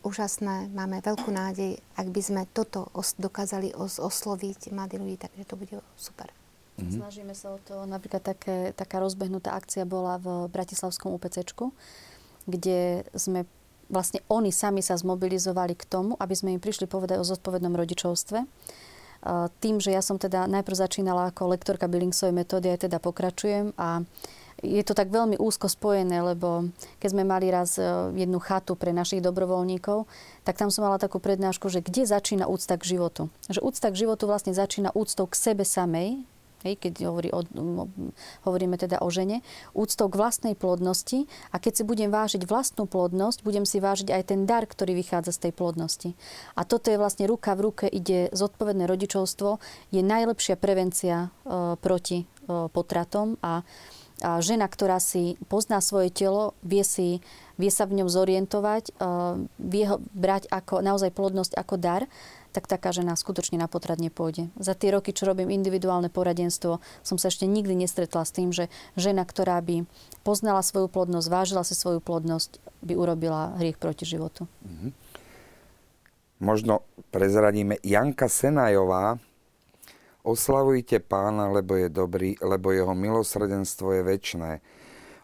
B: Úžasné, máme veľkú nádej, ak by sme toto os- dokázali os- osloviť mladí ľudí, takže to bude super.
C: Mm-hmm. Snažíme sa o to. Napríklad také, taká rozbehnutá akcia bola v Bratislavskom UPCčku, kde sme vlastne oni sami sa zmobilizovali k tomu, aby sme im prišli povedať o zodpovednom rodičovstve. Tým, že ja som teda najprv začínala ako lektorka Billingsovej metódy, aj teda pokračujem a je to tak veľmi úzko spojené, lebo keď sme mali raz jednu chatu pre našich dobrovoľníkov, tak tam som mala takú prednášku, že kde začína úcta k životu. Že úcta k životu vlastne začína úctou k sebe samej, hej, keď hovorí o, hovoríme teda o žene, úctou k vlastnej plodnosti a keď si budem vážiť vlastnú plodnosť, budem si vážiť aj ten dar, ktorý vychádza z tej plodnosti. A toto je vlastne ruka v ruke, ide zodpovedné rodičovstvo, je najlepšia prevencia e, proti e, potratom a, a žena, ktorá si pozná svoje telo, vie, si, vie sa v ňom zorientovať, e, vie ho brať ako, naozaj plodnosť ako dar, tak taká žena skutočne na potrat nepôjde. Za tie roky, čo robím individuálne poradenstvo, som sa ešte nikdy nestretla s tým, že žena, ktorá by poznala svoju plodnosť, vážila si svoju plodnosť, by urobila hriech proti životu. Mm-hmm.
A: Možno prezradíme Janka Senajová. Oslavujte pána, lebo je dobrý, lebo jeho milosrdenstvo je väčné.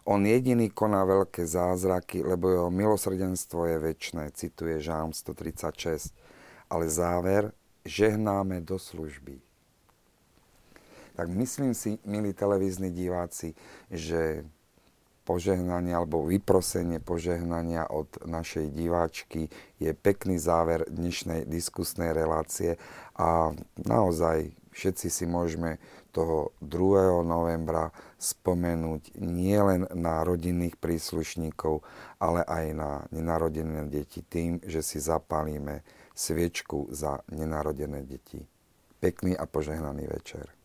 A: On jediný koná veľké zázraky, lebo jeho milosrdenstvo je väčné, cituje Žám 136 ale záver, žehnáme do služby. Tak myslím si, milí televízni diváci, že požehnanie alebo vyprosenie požehnania od našej diváčky je pekný záver dnešnej diskusnej relácie a naozaj všetci si môžeme toho 2. novembra spomenúť nielen na rodinných príslušníkov, ale aj na nenarodené deti tým, že si zapálime sviečku za nenarodené deti. Pekný a požehnaný večer.